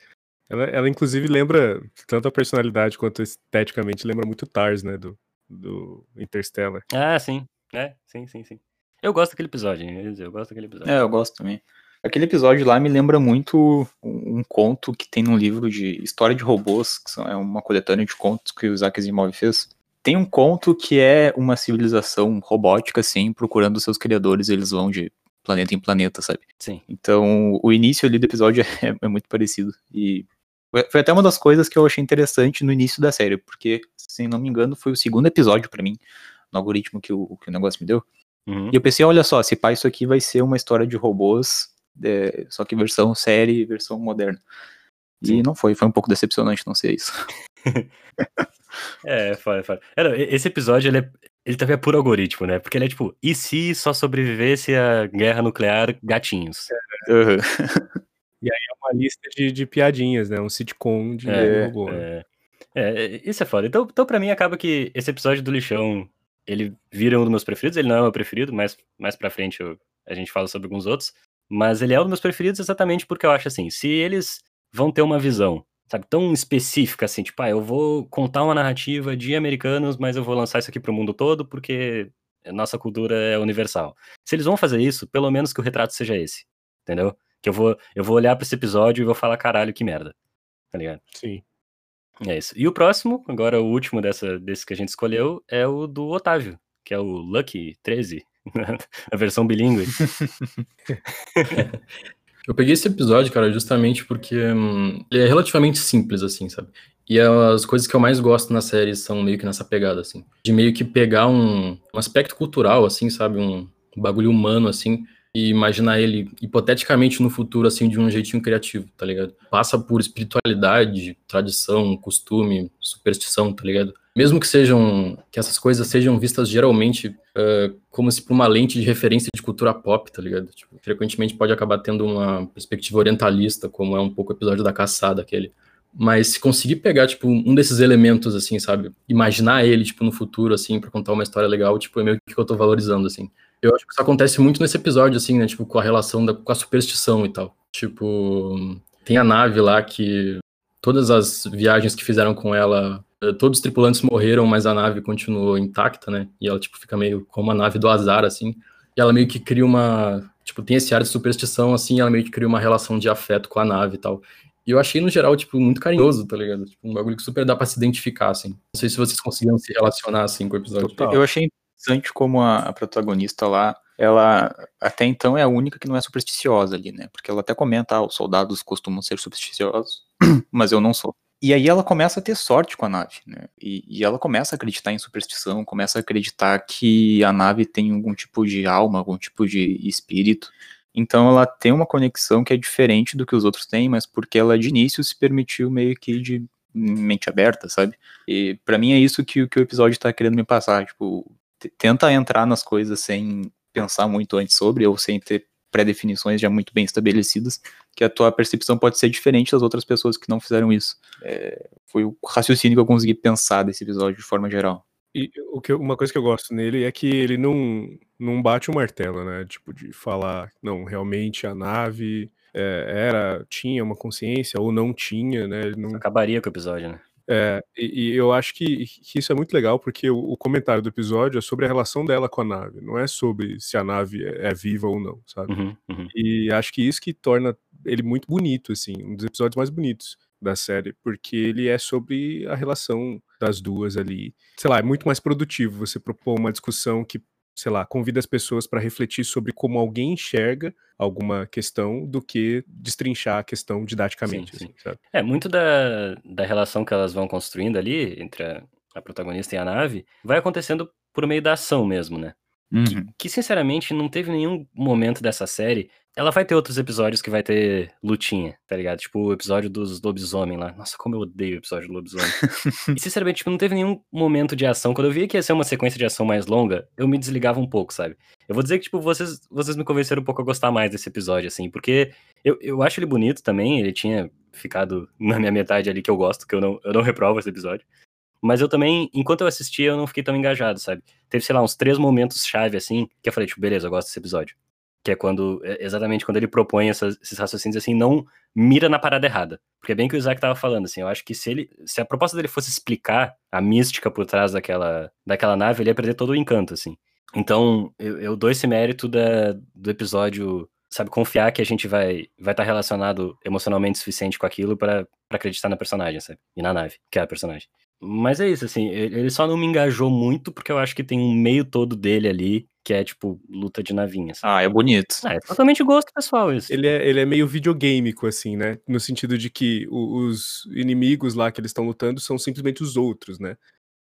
Ela, ela, inclusive, lembra, tanto a personalidade quanto esteticamente, lembra muito Tars, né? Do, do Interstellar. Ah, sim. É, sim, sim, sim. Eu gosto daquele episódio, hein, eu gosto daquele episódio. É, eu gosto também. Aquele episódio lá me lembra muito um, um conto que tem num livro de História de Robôs, que são- é uma coletânea de contos que o Isaac Asimov fez. Tem um conto que é uma civilização robótica, assim, procurando seus criadores, eles vão de planeta em planeta, sabe? Sim. Então, o início ali do episódio <laughs> é, é muito parecido. E foi foi até uma das coisas que eu achei interessante no início da série, porque, se não me engano, foi o segundo episódio pra mim, no algoritmo que o, que o negócio me deu. Uhum. E eu pensei, olha só, se pá, isso aqui vai ser uma história de robôs, é, só que versão série, versão moderna. E não foi, foi um pouco decepcionante não ser isso. <laughs> <laughs> É, foda, foda. É, esse episódio, ele, é, ele também é puro algoritmo, né? Porque ele é tipo, e se só sobrevivesse a guerra nuclear gatinhos? <laughs> Aham. É uma lista de, de piadinhas, né? Um sitcom de É, robô. né? É, é, isso é foda. Então, então, pra mim, acaba que esse episódio do lixão, ele vira um dos meus preferidos. Ele não é o meu preferido, mas mais pra frente eu- a gente fala sobre alguns outros. Mas ele é um dos meus preferidos exatamente porque eu acho assim, se eles vão ter uma visão, sabe, tão específica assim, tipo, ah, eu vou contar uma narrativa de americanos, mas eu vou lançar isso aqui pro mundo todo porque nossa cultura é universal. Se eles vão fazer isso, pelo menos que o retrato seja esse, entendeu? Que eu vou, eu vou olhar pra esse episódio e vou falar, caralho, que merda. Tá ligado? Sim. É isso. E o próximo, agora o último dessa, desse que a gente escolheu, é o do Otávio, que é o Lucky 13, <laughs> a versão bilíngue. <laughs> <laughs> Eu peguei esse episódio, cara, justamente porque hum, ele é relativamente simples, assim, sabe? E as coisas que eu mais gosto na série são meio que nessa pegada, assim. De meio que pegar um, um aspecto cultural, assim, sabe? Um bagulho humano, assim, e imaginar ele hipoteticamente no futuro, assim, de um jeitinho criativo, tá ligado? Passa por espiritualidade, tradição, costume, superstição, tá ligado? Mesmo que sejam, que essas coisas sejam vistas geralmente eh, como se por uma lente de referência de cultura pop, tá ligado? Tipo, frequentemente pode acabar tendo uma perspectiva orientalista, como é um pouco o episódio da caçada, aquele. Mas se conseguir pegar, tipo, um desses elementos, assim, sabe? Imaginar ele, tipo, no futuro, assim, pra contar uma história legal, tipo, é meio que eu tô valorizando, assim. Eu acho que isso acontece muito nesse episódio, assim, né? Tipo, com a relação da, com a superstição e tal. Tipo, tem a nave lá que todas as viagens que fizeram com ela, eh, todos os tripulantes morreram, mas a nave continuou intacta, né? E ela, tipo, fica meio como uma nave do azar, assim. E ela meio que cria uma. Tipo, tem esse ar de superstição, assim, ela meio que cria uma relação de afeto com a nave e tal. E eu achei, no geral, tipo, muito carinhoso, tá ligado? Tipo, um bagulho que super dá pra se identificar, assim. Não sei se vocês conseguiram se relacionar, assim, com o episódio. Total. Eu achei interessante como a, a protagonista lá, ela até então é a única que não é supersticiosa ali, né? Porque ela até comenta, ah, os soldados costumam ser supersticiosos, <clears throat> mas eu não sou. E aí ela começa a ter sorte com a nave, né? E, e ela começa a acreditar em superstição, começa a acreditar que a nave tem algum tipo de alma, algum tipo de espírito. Então ela tem uma conexão que é diferente do que os outros têm, mas porque ela de início se permitiu meio que de mente aberta, sabe? E pra mim é isso que, que o episódio tá querendo me passar, tipo, tenta entrar nas coisas sem pensar muito antes sobre ou sem ter pré-definições já muito bem estabelecidas, que a tua percepção pode ser diferente das outras pessoas que não fizeram isso. É, foi o raciocínio que eu consegui pensar desse episódio de forma geral. E o que eu- uma coisa que eu gosto nele é que ele não, não bate o martelo, né? Tipo, de falar, não, realmente a nave é, era, tinha uma consciência ou não tinha, né? Ele não, Acabaria com o episódio, né? É, e, e eu acho que, que isso é muito legal, porque o, o comentário do episódio é sobre a relação dela com a nave, não é sobre se a nave é, é viva ou não, sabe? Uhum, uhum. E acho que isso que torna ele muito bonito, assim, um dos episódios mais bonitos da série, porque ele é sobre a relação das duas ali. Sei lá, é muito mais produtivo você propor uma discussão que, sei lá, convida as pessoas para refletir sobre como alguém enxerga alguma questão do que destrinchar a questão didaticamente, Sim, assim, sabe? É, muito da, da relação que elas vão construindo ali, entre a, a protagonista e a nave, vai acontecendo por meio da ação mesmo, né? Uhum. Que, sinceramente, não teve nenhum momento dessa série. Ela vai ter outros episódios que vai ter lutinha, tá ligado? Tipo o episódio dos lobisomem lá. Nossa, como eu odeio o episódio do lobisomem. <laughs> e, sinceramente, tipo, não teve nenhum momento de ação. Quando eu via que ia ser uma sequência de ação mais longa, eu me desligava um pouco, sabe? Eu vou dizer que, tipo, vocês, vocês me convenceram um pouco a gostar mais desse episódio, assim, porque eu, eu acho ele bonito também. Ele tinha ficado <laughs> na minha metade ali que eu gosto, que eu não, eu não reprovo esse episódio. Mas eu também, enquanto eu assistia, eu não fiquei tão engajado, sabe? Teve, sei lá, uns três momentos-chave, assim, que eu falei, tipo, beleza, eu gosto desse episódio. Que é quando, é exatamente quando ele propõe essas- esses raciocínios, assim, não mira na parada errada. Porque é bem que o Isaac tava falando, assim, eu acho que se ele, se a proposta dele fosse explicar a mística por trás daquela, daquela nave, ele ia perder todo o encanto, assim. Então, eu, eu dou esse mérito da, do episódio, sabe, confiar que a gente vai vai estar relacionado emocionalmente suficiente com aquilo pra acreditar na personagem, sabe? E na nave, que é a personagem. Mas é isso, assim, ele só não me engajou muito porque eu acho que tem um meio todo dele ali que é, tipo, luta de navinhas. Ah, é bonito. Ah, é totalmente gosto pessoal isso. Ele é, ele é meio videogameico, assim, né? No sentido de que o- os inimigos lá que eles estão lutando são simplesmente os outros, né?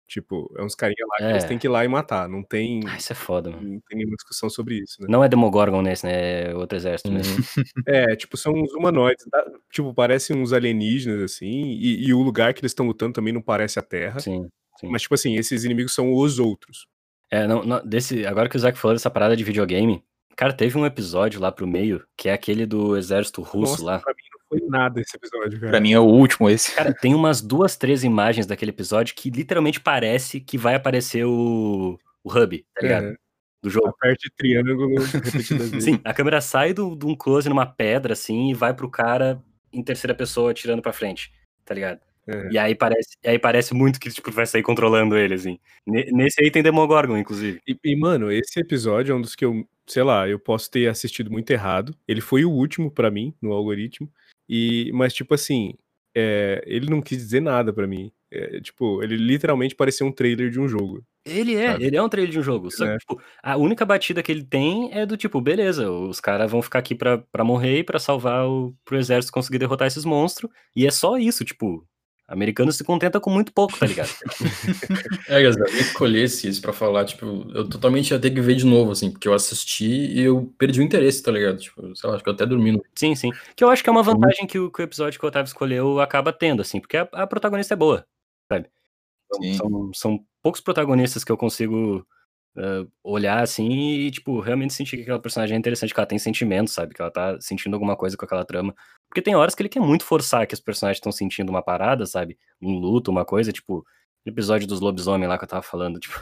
Tipo, é uns carinha lá que É. eles têm que ir lá e matar. Não tem, Ah, isso é foda, mano. não tem nenhuma discussão sobre isso, né? Não é Demogorgon nesse, né? É outro exército mesmo. Uhum. <laughs> É, tipo, são uns humanoides. tá? Tipo, parecem uns alienígenas, assim. E, e o lugar que eles estão lutando também não parece a Terra. Sim. sim. Mas, tipo assim, esses inimigos são os outros. É, não, não, desse, agora que o Zack falou dessa parada de videogame, cara, teve um episódio lá pro meio, que é aquele do exército russo Nossa, lá. pra mim não foi nada esse episódio, cara. Pra mim é o último esse. Cara, <laughs> tem umas duas, três imagens daquele episódio que literalmente parece que vai aparecer o, o hub, tá ligado? É, Do jogo. aperte triângulo <laughs> repetidas vezes. Sim, a câmera sai do- de um close numa pedra, assim, e vai pro cara em terceira pessoa atirando pra frente, tá ligado? É. E aí parece, e aí parece muito que, tipo, vai sair controlando ele, assim. Ne- Nesse aí tem Demogorgon, inclusive. E, e, mano, esse episódio é um dos que eu, sei lá, eu posso ter assistido muito errado. Ele foi o último pra mim no algoritmo. E, mas tipo assim, é, ele não quis dizer nada pra mim. É, tipo, ele literalmente parecia um trailer de um jogo. Ele é, Sabe? ele é um trailer de um jogo. Só que, É. tipo, a única batida que ele tem é do tipo, beleza, os caras vão ficar aqui pra, pra morrer e pra salvar o pro exército conseguir derrotar esses monstros. E é só isso, tipo. Americano se contenta com muito pouco, tá ligado? <laughs> É, Gazeta, eu escolhesse isso pra falar, tipo, eu totalmente ia ter que ver de novo, assim, porque eu assisti e eu perdi o interesse, tá ligado? Tipo, sei lá, acho que eu até dormi no. sim, sim. Que eu acho que é uma vantagem que o, que o episódio que o Otávio escolheu acaba tendo, assim, porque a, a protagonista é boa, sabe? Sim. São, são poucos protagonistas que eu consigo ah, olhar assim e, tipo, realmente sentir que aquela personagem é interessante, que ela tem sentimento, sabe? Que ela tá sentindo alguma coisa com aquela trama. Porque tem horas que ele quer muito forçar que os personagens estão sentindo uma parada, sabe? Um luto, uma coisa, tipo, o episódio dos lobisomem lá que eu tava falando, <laughs> tipo,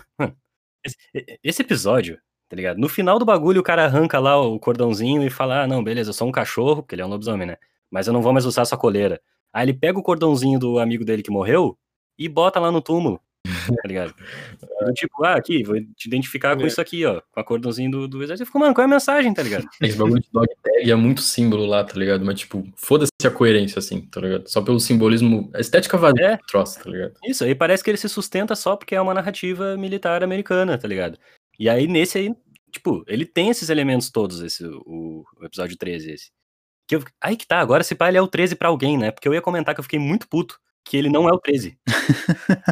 esse episódio, tá ligado? No final do bagulho, o cara arranca lá o cordãozinho e fala: Ah, não, beleza, eu sou um cachorro, porque ele é um lobisomem, né? Mas eu não vou mais usar sua coleira. Aí ele pega o cordãozinho do amigo dele que morreu e bota lá no túmulo. <laughs> Tá ligado? Do tipo, ah, aqui, vou te identificar com É. isso aqui, ó. Com a cordãozinho do, do exército. Eu fico, mano, qual é a mensagem, tá ligado? Esse bagulho de dog tag é muito símbolo lá, tá ligado? Mas, tipo, foda-se a coerência, assim, tá ligado? Só pelo simbolismo. A estética vazia É. troço, tá ligado? Isso, aí parece que ele se sustenta só porque é uma narrativa militar americana, tá ligado? E aí, nesse aí, tipo, ele tem esses elementos todos, esse, o, o episódio 13, esse. Que eu- aí que tá, agora se pá, ele é o 13 pra alguém, né? Porque eu ia comentar que eu fiquei muito puto que ele não é o 13.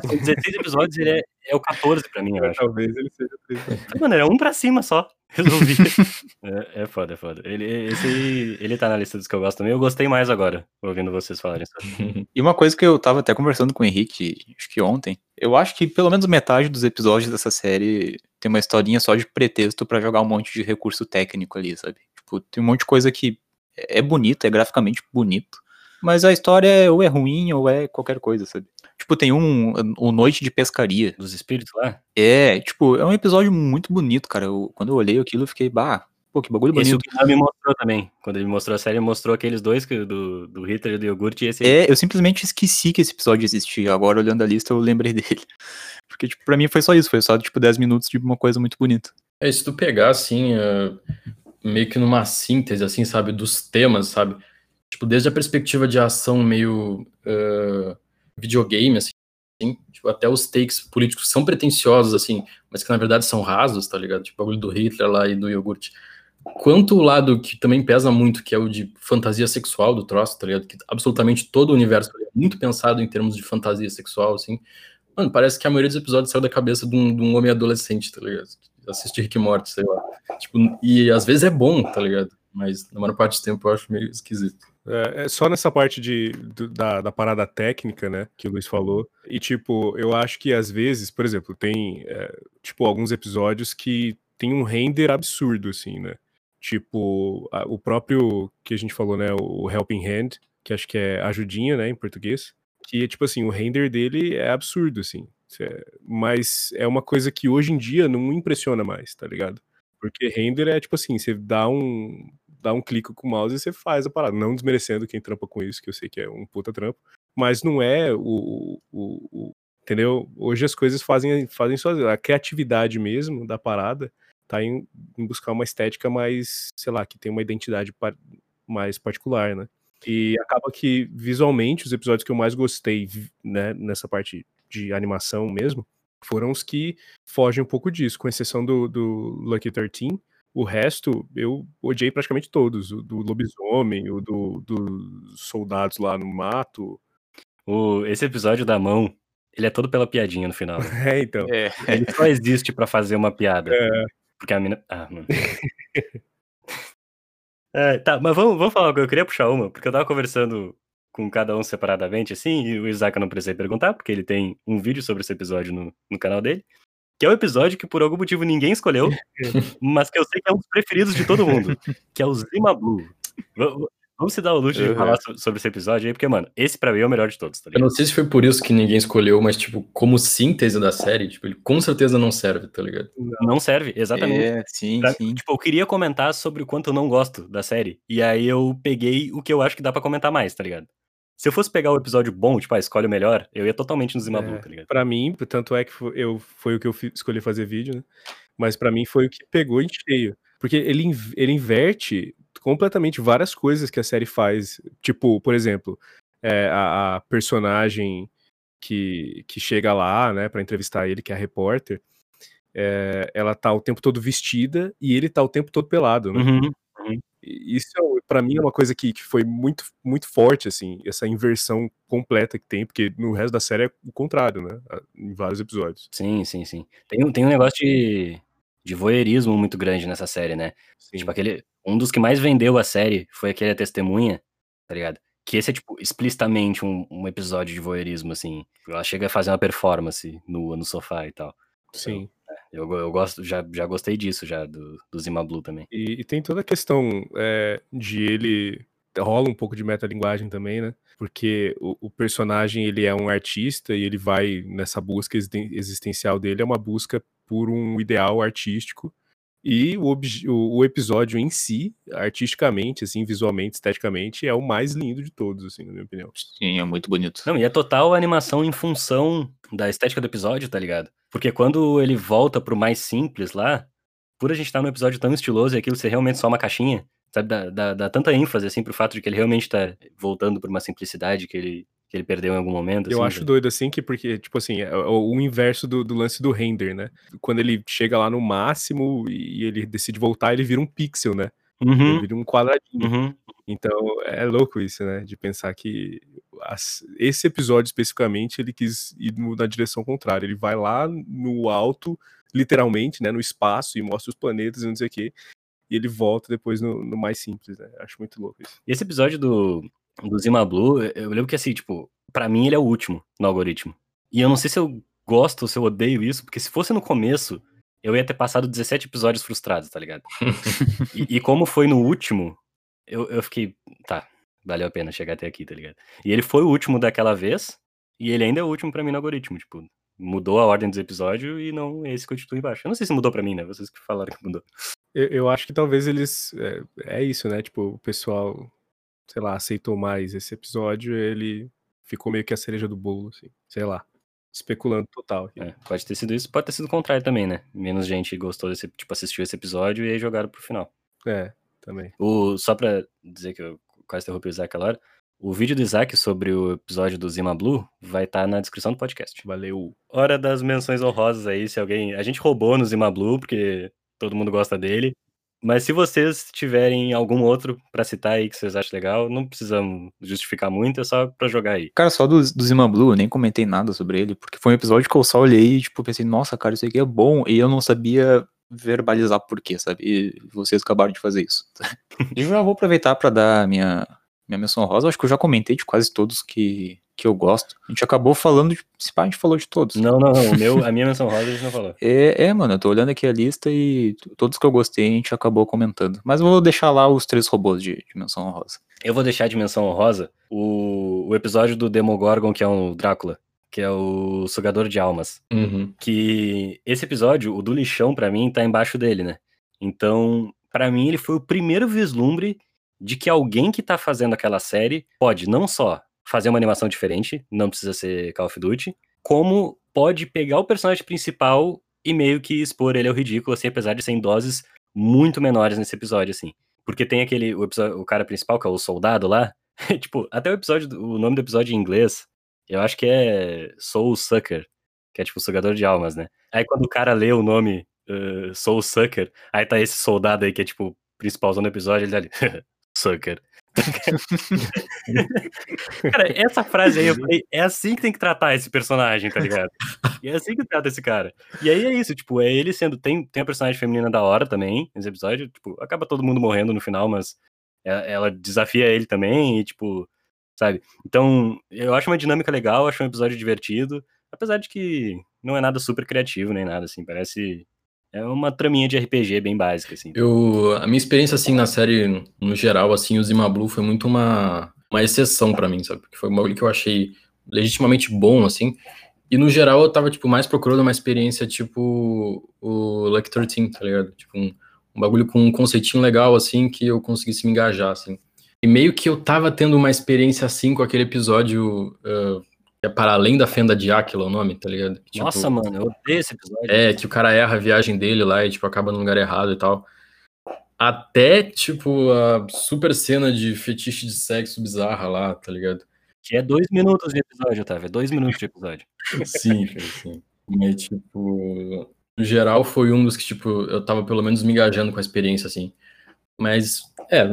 Com 16 episódios, ele é, é o 14 pra mim, eu acho. Talvez ele seja triste. Mano, era um pra cima só. <laughs> Resolvi. <laughs> é, é foda, é foda. Ele, esse ele tá na lista dos que eu gosto também. Eu gostei mais agora, ouvindo vocês falarem sobre. <laughs> E uma coisa que eu tava até conversando com o Henrique, acho que ontem, eu acho que pelo menos metade dos episódios dessa série tem uma historinha só de pretexto pra jogar um monte de recurso técnico ali, sabe? Tipo, tem um monte de coisa que é bonita, é graficamente bonito, mas a história é- ou é ruim ou é qualquer coisa, sabe? Tipo, tem um, o Noite de Pescaria. Dos espíritos lá? É, tipo, é um episódio muito bonito, cara. Eu- quando eu olhei aquilo, eu fiquei, bah, pô, que bagulho Esse o bonito. Me mostrou também. Quando ele mostrou a série, ele mostrou aqueles dois, que- do, do Hitler e do iogurte, e esse aí. É, eu simplesmente esqueci que esse episódio existia. Agora, olhando a lista, eu lembrei <laughs> dele. Porque, tipo, pra mim foi só isso. Foi só, tipo, 10 minutos de uma coisa muito bonita. É, se tu pegar, assim, eh, meio que numa síntese, assim, sabe, dos temas, sabe? Tipo, desde a perspectiva de ação meio eh, videogame, assim, tipo, até os takes políticos são pretensiosos, assim, mas que na verdade são rasos, tá ligado? Tipo, o bagulho do Hitler lá e do iogurte. Quanto o lado que também pesa muito, que é o de fantasia sexual do troço, tá ligado? Que absolutamente todo o universo é muito pensado em termos de fantasia sexual, assim. Mano, parece que a maioria dos episódios saiu da cabeça de um, de um homem adolescente, tá ligado? Assistir Rick Morty, sei lá. Tipo, e às vezes é bom, tá ligado? Mas na maior parte do tempo eu acho meio esquisito. É, é só nessa parte de, da, da parada técnica, né, que o Luiz falou. E, tipo, eu acho que às vezes, por exemplo, tem, é, tipo, alguns episódios que tem um render absurdo, assim, né? Tipo, a- o próprio que a gente falou, né, o Helping Hand, que acho que é ajudinha, né, em português. Que, tipo assim, o render dele é absurdo, assim. Mas é uma coisa que hoje em dia não impressiona mais, tá ligado? Porque render é tipo assim, você dá um, dá um clique com o mouse e você faz a parada. Não desmerecendo quem trampa com isso, que eu sei que é um puta trampo. Mas não é o. o- o- entendeu? Hoje as coisas fazem, fazem sozinhas. A criatividade mesmo da parada tá em, em buscar uma estética mais, sei lá, que tem uma identidade par- mais particular, né? E acaba que, visualmente, os episódios que eu mais gostei, né, nessa parte de animação mesmo, foram os que fogem um pouco disso, com exceção do, do Lucky 13. O resto, eu odiei praticamente todos. O do lobisomem, o do, dos soldados lá no mato. O, esse episódio da mão, ele é todo pela piadinha no final. né? <laughs> É, então. É, Ele só existe pra fazer uma piada. É. Porque a mina. Ah, mano. <laughs> É, tá, mas vamos, vamos falar. Eu queria puxar uma, porque eu tava conversando com cada um separadamente, assim, e o Isaac eu não precisei perguntar, porque ele tem um vídeo sobre esse episódio no, no canal dele. Que é o episódio que por algum motivo ninguém escolheu, <laughs> mas que eu sei que é um dos preferidos de todo mundo, que é o Zima Blue. Vamos se dar o luxo de Uhum. falar so- sobre esse episódio aí, porque, mano, esse pra mim é o melhor de todos, tá Eu ligado? não sei se foi por isso que ninguém escolheu, mas, tipo, como síntese da série, tipo, ele com certeza não serve, tá ligado? Não serve, exatamente. é, sim, Pra- sim. Tipo, eu queria comentar sobre o quanto eu não gosto da série. E aí eu peguei o que eu acho que dá pra comentar mais, tá ligado? Se eu fosse pegar o episódio bom, tipo, ah, escolhe o melhor, eu ia totalmente no Zima É. Tá ligado? Pra mim, tanto é que foi, eu, foi o que eu escolhi fazer vídeo, né? Mas pra mim foi o que pegou em cheio. Porque ele, ele inverte completamente várias coisas que a série faz. Tipo, por exemplo, é, a, a personagem que, que chega lá, né, pra entrevistar ele, que é a repórter, é, ela tá o tempo todo vestida e ele tá o tempo todo pelado, né? Uhum. Isso, é, pra mim, é uma coisa que, que foi muito, muito forte, assim, essa inversão completa que tem, porque no resto da série é o contrário, né? Em vários episódios. Sim, sim, sim. Tem, um- tem um negócio de, de voyeurismo muito grande nessa série, né? Sim. Tipo, aquele. Um dos que mais vendeu a série foi aquele A Testemunha, tá ligado? Que esse é, tipo, explicitamente um, um episódio de voyeurismo, assim. Ela chega a fazer uma performance nua no sofá e tal. Sim. Eu, eu gosto, já, já gostei disso, já, do, do Zima Blue também. E, e tem toda a questão é, de ele. Rola um pouco de metalinguagem também, né? Porque o, o personagem ele é um artista e ele vai nessa busca existen- existencial dele, é uma busca por um ideal artístico. E o, o, o episódio em si, artisticamente, assim, visualmente, esteticamente, é o mais lindo de todos, assim, na minha opinião. Sim, é muito bonito. Não, e é total animação em função da estética do episódio, tá ligado? Porque quando ele volta pro mais simples lá, por a gente estar num episódio tão estiloso e aquilo ser realmente só uma caixinha, sabe? Dá, dá, dá tanta ênfase, assim, pro fato de que ele realmente tá voltando pra uma simplicidade que ele, que ele perdeu em algum momento. Eu assim, acho tá? doido assim que, porque, tipo assim, é o, o inverso do, do lance do render, né? Quando ele chega lá no máximo e ele decide voltar, ele vira um pixel, né? Ele Uhum, vira um quadradinho. uhum. Então é louco isso, né? De pensar que as- esse episódio especificamente ele quis ir na direção contrária. Ele vai lá no alto, literalmente, né? No espaço e mostra os planetas e não sei o quê. E ele volta depois no, no mais simples, né? Acho muito louco isso. E esse episódio do, do Zima Blue, eu- lembro que assim, tipo, pra mim ele é o último no algoritmo. E eu não sei se eu gosto ou se eu odeio isso, porque se fosse no começo, eu ia ter passado 17 episódios frustrados, tá ligado? <laughs> e, e como foi no último, eu, eu fiquei, tá, valeu a pena chegar até aqui, tá ligado? E ele foi o último daquela vez, e ele ainda é o último pra mim no algoritmo, tipo, mudou a ordem dos episódios e não esse continua embaixo. Eu não sei se mudou pra mim, né? Vocês que falaram que mudou. Eu, eu acho que talvez eles. É, é isso, né? Tipo, o pessoal, sei lá, aceitou mais esse episódio, ele ficou meio que a cereja do bolo, assim. Sei lá. Especulando total. É, pode ter sido isso, pode ter sido o contrário também, né? Menos gente gostou desse, tipo, assistiu esse episódio e aí jogaram pro final. É, também. O, só pra dizer que eu quase interrompi o Isaac aquela hora, o vídeo do Isaac sobre o episódio do Zima Blue vai estar na descrição do podcast. Valeu. Hora das menções honrosas aí, se alguém. A gente roubou no Zima Blue, porque todo mundo gosta dele. Mas se vocês tiverem algum outro pra citar aí que vocês acham legal, não precisamos justificar muito, é só pra jogar aí. Cara, só do, do Zima Blue, eu nem comentei nada sobre ele, porque foi um episódio que eu só olhei e, tipo, pensei, nossa, cara, isso aqui é bom, e eu não sabia verbalizar por quê, sabe? E vocês acabaram de fazer isso. e <laughs> eu já vou aproveitar pra dar minha, minha menção rosa, acho que eu já comentei de quase todos que, que eu gosto. A gente acabou falando, de, se pá, a gente falou de todos. Não, não, não. O meu, a minha menção rosa a gente não falou. É, é, mano, eu tô olhando aqui a lista e todos que eu gostei a gente acabou comentando. Mas eu vou deixar lá os três robôs de, de menção honrosa. Eu vou deixar de menção honrosa o, o episódio do Demogorgon, que é o Drácula, que é o Sugador de Almas. Uhum. Que esse episódio, o do lixão, pra mim, tá embaixo dele, né? Então, pra mim, ele foi o primeiro vislumbre de que alguém que tá fazendo aquela série pode não só fazer uma animação diferente, não precisa ser Call of Duty, como pode pegar o personagem principal e meio que expor ele ao ridículo, assim, apesar de ser em doses muito menores nesse episódio, assim. Porque tem aquele, o, episódio- o cara principal, que é o soldado lá, <laughs> tipo, até o episódio, o nome do episódio em inglês, eu acho que é Soul Sucker, que é tipo sugador de almas, né? Aí quando o cara lê o nome uh, Soul Sucker, aí tá esse soldado aí que é tipo principalzão do episódio, ele tá ali, <laughs> Sucker. <laughs> cara, essa frase aí, eu falei, é assim que tem que tratar esse personagem, tá ligado? E é assim que trata esse cara. E aí é isso, tipo, é ele sendo. Tem, tem a personagem feminina da hora também, nesse episódio, tipo, acaba todo mundo morrendo no final, mas ela desafia ele também, e tipo, sabe? Então, eu acho uma dinâmica legal, acho um episódio divertido, apesar de que não é nada super criativo nem nada, assim, parece é uma traminha de RPG bem básica, assim. Eu, a minha experiência, assim, na série, no geral, assim, o Zima Blue foi muito uma, uma exceção para mim, sabe? Porque foi um bagulho que eu achei legitimamente bom, assim. E no geral eu tava, tipo, mais procurando uma experiência, tipo, o Lucky 13, tá ligado? Tipo, um, um bagulho com um conceitinho legal, assim, que eu conseguisse me engajar, assim. E meio que eu tava tendo uma experiência, assim, com aquele episódio uh, é para além da fenda de Aquila o nome, tá ligado? Tipo, Nossa, mano, eu odeio esse episódio. É, que o cara erra a viagem dele lá e, tipo, acaba no lugar errado e tal. Até, tipo, a super cena de fetiche de sexo bizarra lá, tá ligado? Que é dois minutos de episódio, Otávio. É dois minutos de episódio. <laughs> sim, sim. Mas, tipo, no geral foi um dos que, tipo, eu tava pelo menos me engajando com a experiência, assim. Mas, é,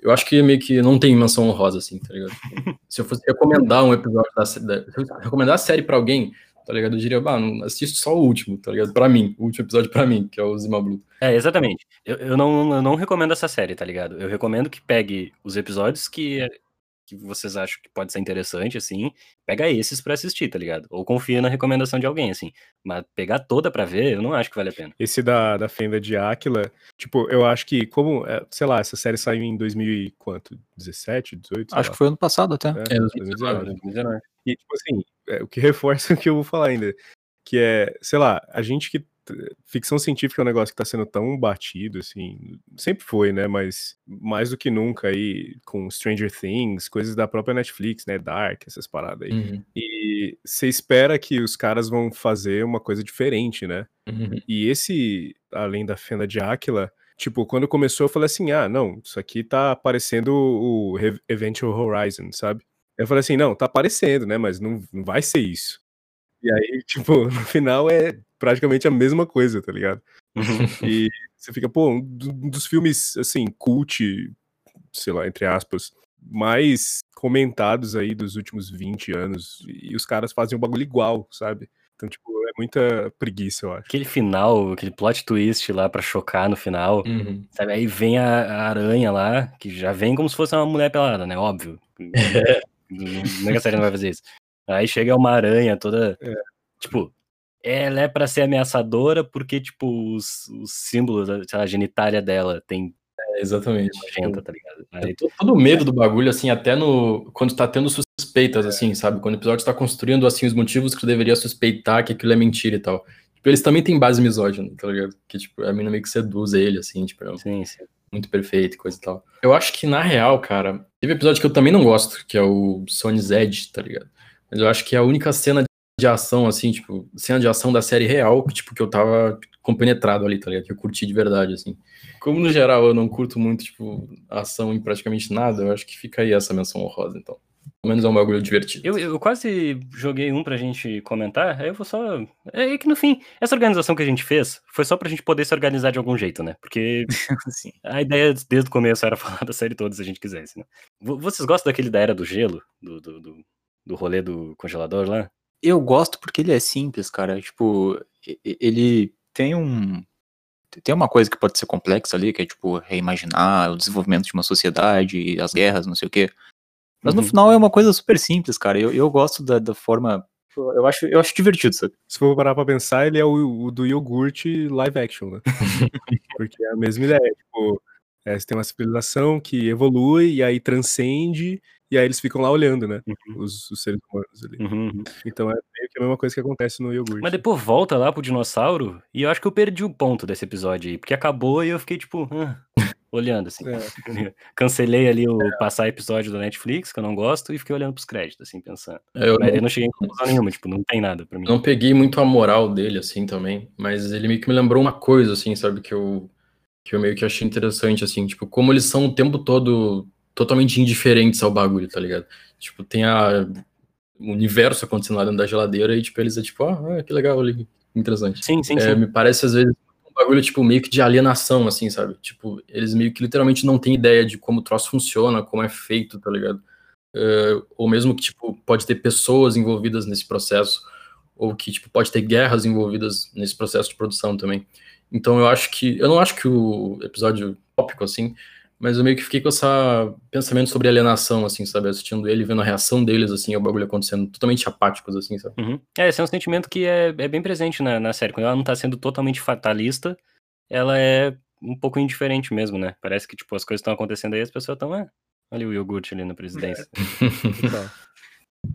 eu acho que meio que não tem menção honrosa, assim, tá ligado? <laughs> se eu fosse recomendar um episódio da, da se eu recomendar a série pra alguém, tá ligado? Eu diria, ah, assiste só o último, tá ligado? Pra mim, o último episódio pra mim, que é o Zima Blue. É, exatamente. Eu, eu, não, eu não recomendo essa série, tá ligado? Eu recomendo que pegue os episódios que que vocês acham que pode ser interessante, assim, pega esses para assistir, tá ligado? Ou confia na recomendação de alguém, assim. Mas pegar toda para ver, eu não acho que vale a pena. Esse da, da Fenda de Áquila, tipo, eu acho que, como, é, sei lá, essa série saiu em 2017, 18? Acho lá. que foi ano passado até. É, é 2019. 2019. E, tipo assim, é, o que <laughs> reforça o que eu vou falar ainda, que é, sei lá, a gente que ficção científica é um negócio que está sendo tão batido, assim, sempre foi, né? Mas mais do que nunca aí com Stranger Things, coisas da própria Netflix, né? Dark, essas paradas aí. Uhum. E você espera que os caras vão fazer uma coisa diferente, né? Uhum. E esse, além da Fenda de Áquila, tipo, quando começou eu falei assim, ah, não, isso aqui tá parecendo o Eventual Horizon, sabe? Eu falei assim, não, tá aparecendo, né? Mas não, não vai ser isso. E aí, <laughs> tipo, no final é praticamente a mesma coisa, tá ligado? E <laughs> você fica, pô, um dos filmes, assim, cult, sei lá, entre aspas, mais comentados aí dos últimos 20 anos. E os caras fazem um bagulho igual, sabe? Então, tipo, é muita preguiça, eu acho. Aquele final, aquele plot twist lá para chocar no final, uhum. sabe? Aí vem a, a, aranha lá, que já vem como se fosse uma mulher pelada, né? Óbvio. <laughs> Não é que a série não vai fazer isso. Aí chega uma aranha toda. É. Tipo, ela é para ser ameaçadora porque, tipo, os, os símbolos, a genitália dela tem. É, exatamente. Magenta, tá ligado? Aí... Todo o medo do bagulho, assim, até no. Quando tá tendo suspeitas, assim, sabe? Quando o episódio está construindo, assim, os motivos que tu deveria suspeitar que aquilo é mentira e tal. Tipo, eles também têm base misógina, tá ligado? Que, tipo, a mina meio que seduz ele, assim, tipo, é sim, sim. muito perfeito e coisa e tal. Eu acho que, na real, cara, teve episódio que eu também não gosto, que é o Sony's Edge, tá ligado? Eu acho que é a única cena de ação, assim, tipo, cena de ação da série real, que, tipo, que eu tava compenetrado ali, tá ligado? Que eu curti de verdade, assim. Como no geral eu não curto muito, tipo, ação em praticamente nada, eu acho que fica aí essa menção honrosa, então. Pelo menos é um bagulho divertido. Eu, eu quase joguei um pra gente comentar, aí eu vou só. É que no fim, essa organização que a gente fez foi só pra gente poder se organizar de algum jeito, né? Porque <laughs> assim, a ideia desde o começo era <laughs> falar da série toda se a gente quisesse, né? Vocês gostam daquele da Era do Gelo? Do, do, do, do rolê do congelador lá? Eu gosto porque ele é simples, cara. Tipo, ele tem um. Tem uma coisa que pode ser complexa ali, que é, tipo, reimaginar o desenvolvimento de uma sociedade, as guerras, não sei o quê. Mas uhum. no final é uma coisa super simples, cara. Eu, eu gosto da, da forma. Eu acho, eu acho divertido, sabe? Se for parar pra pensar, ele é o, o do iogurte live action, né? <laughs> porque é a mesma ideia. Tipo, é, você tem uma civilização que evolui e aí transcende e aí eles ficam lá olhando, né? Uhum. Os, os, seres humanos ali. Uhum, uhum. Então é meio que a mesma coisa que acontece no iogurte. Mas depois volta lá pro dinossauro e eu acho que eu perdi o ponto desse episódio aí, porque acabou e eu fiquei tipo, ah, olhando assim. É. <laughs> Cancelei ali o é. passar episódio do Netflix, que eu não gosto, e fiquei olhando pros créditos, assim, pensando. É, eu mas não... eu não cheguei em conclusão nenhuma, tipo, não tem nada pra mim. Não peguei muito a moral dele, assim, também, mas ele meio que me lembrou uma coisa, assim, sabe, que eu, que eu meio que achei interessante, assim, tipo, como eles são o tempo todo totalmente indiferentes ao bagulho, tá ligado? Tipo, tem a, o universo acontecendo lá dentro da geladeira e, tipo, eles é tipo, ah, que legal ali, interessante. Sim, sim, é, sim. Me parece, às vezes, um bagulho, tipo, meio que de alienação, assim, sabe? Tipo, eles meio que literalmente não têm ideia de como o troço funciona, como é feito, tá ligado? Uh, ou mesmo que, tipo, pode ter pessoas envolvidas nesse processo, ou que, tipo, pode ter guerras envolvidas nesse processo de produção também. Então eu acho que, eu não acho que o episódio tópico, assim, mas eu meio que fiquei com esse pensamento sobre alienação, assim, sabe? Assistindo ele, vendo a reação deles, assim, ao bagulho acontecendo, totalmente apáticos, assim, sabe? Uhum. É, esse é um sentimento que é, é bem presente na, na série. Quando ela não tá sendo totalmente fatalista, ela é um pouco indiferente mesmo, né? Parece que, tipo, as coisas estão acontecendo aí, as pessoas estão, ah, olha o iogurte ali na presidência. <laughs>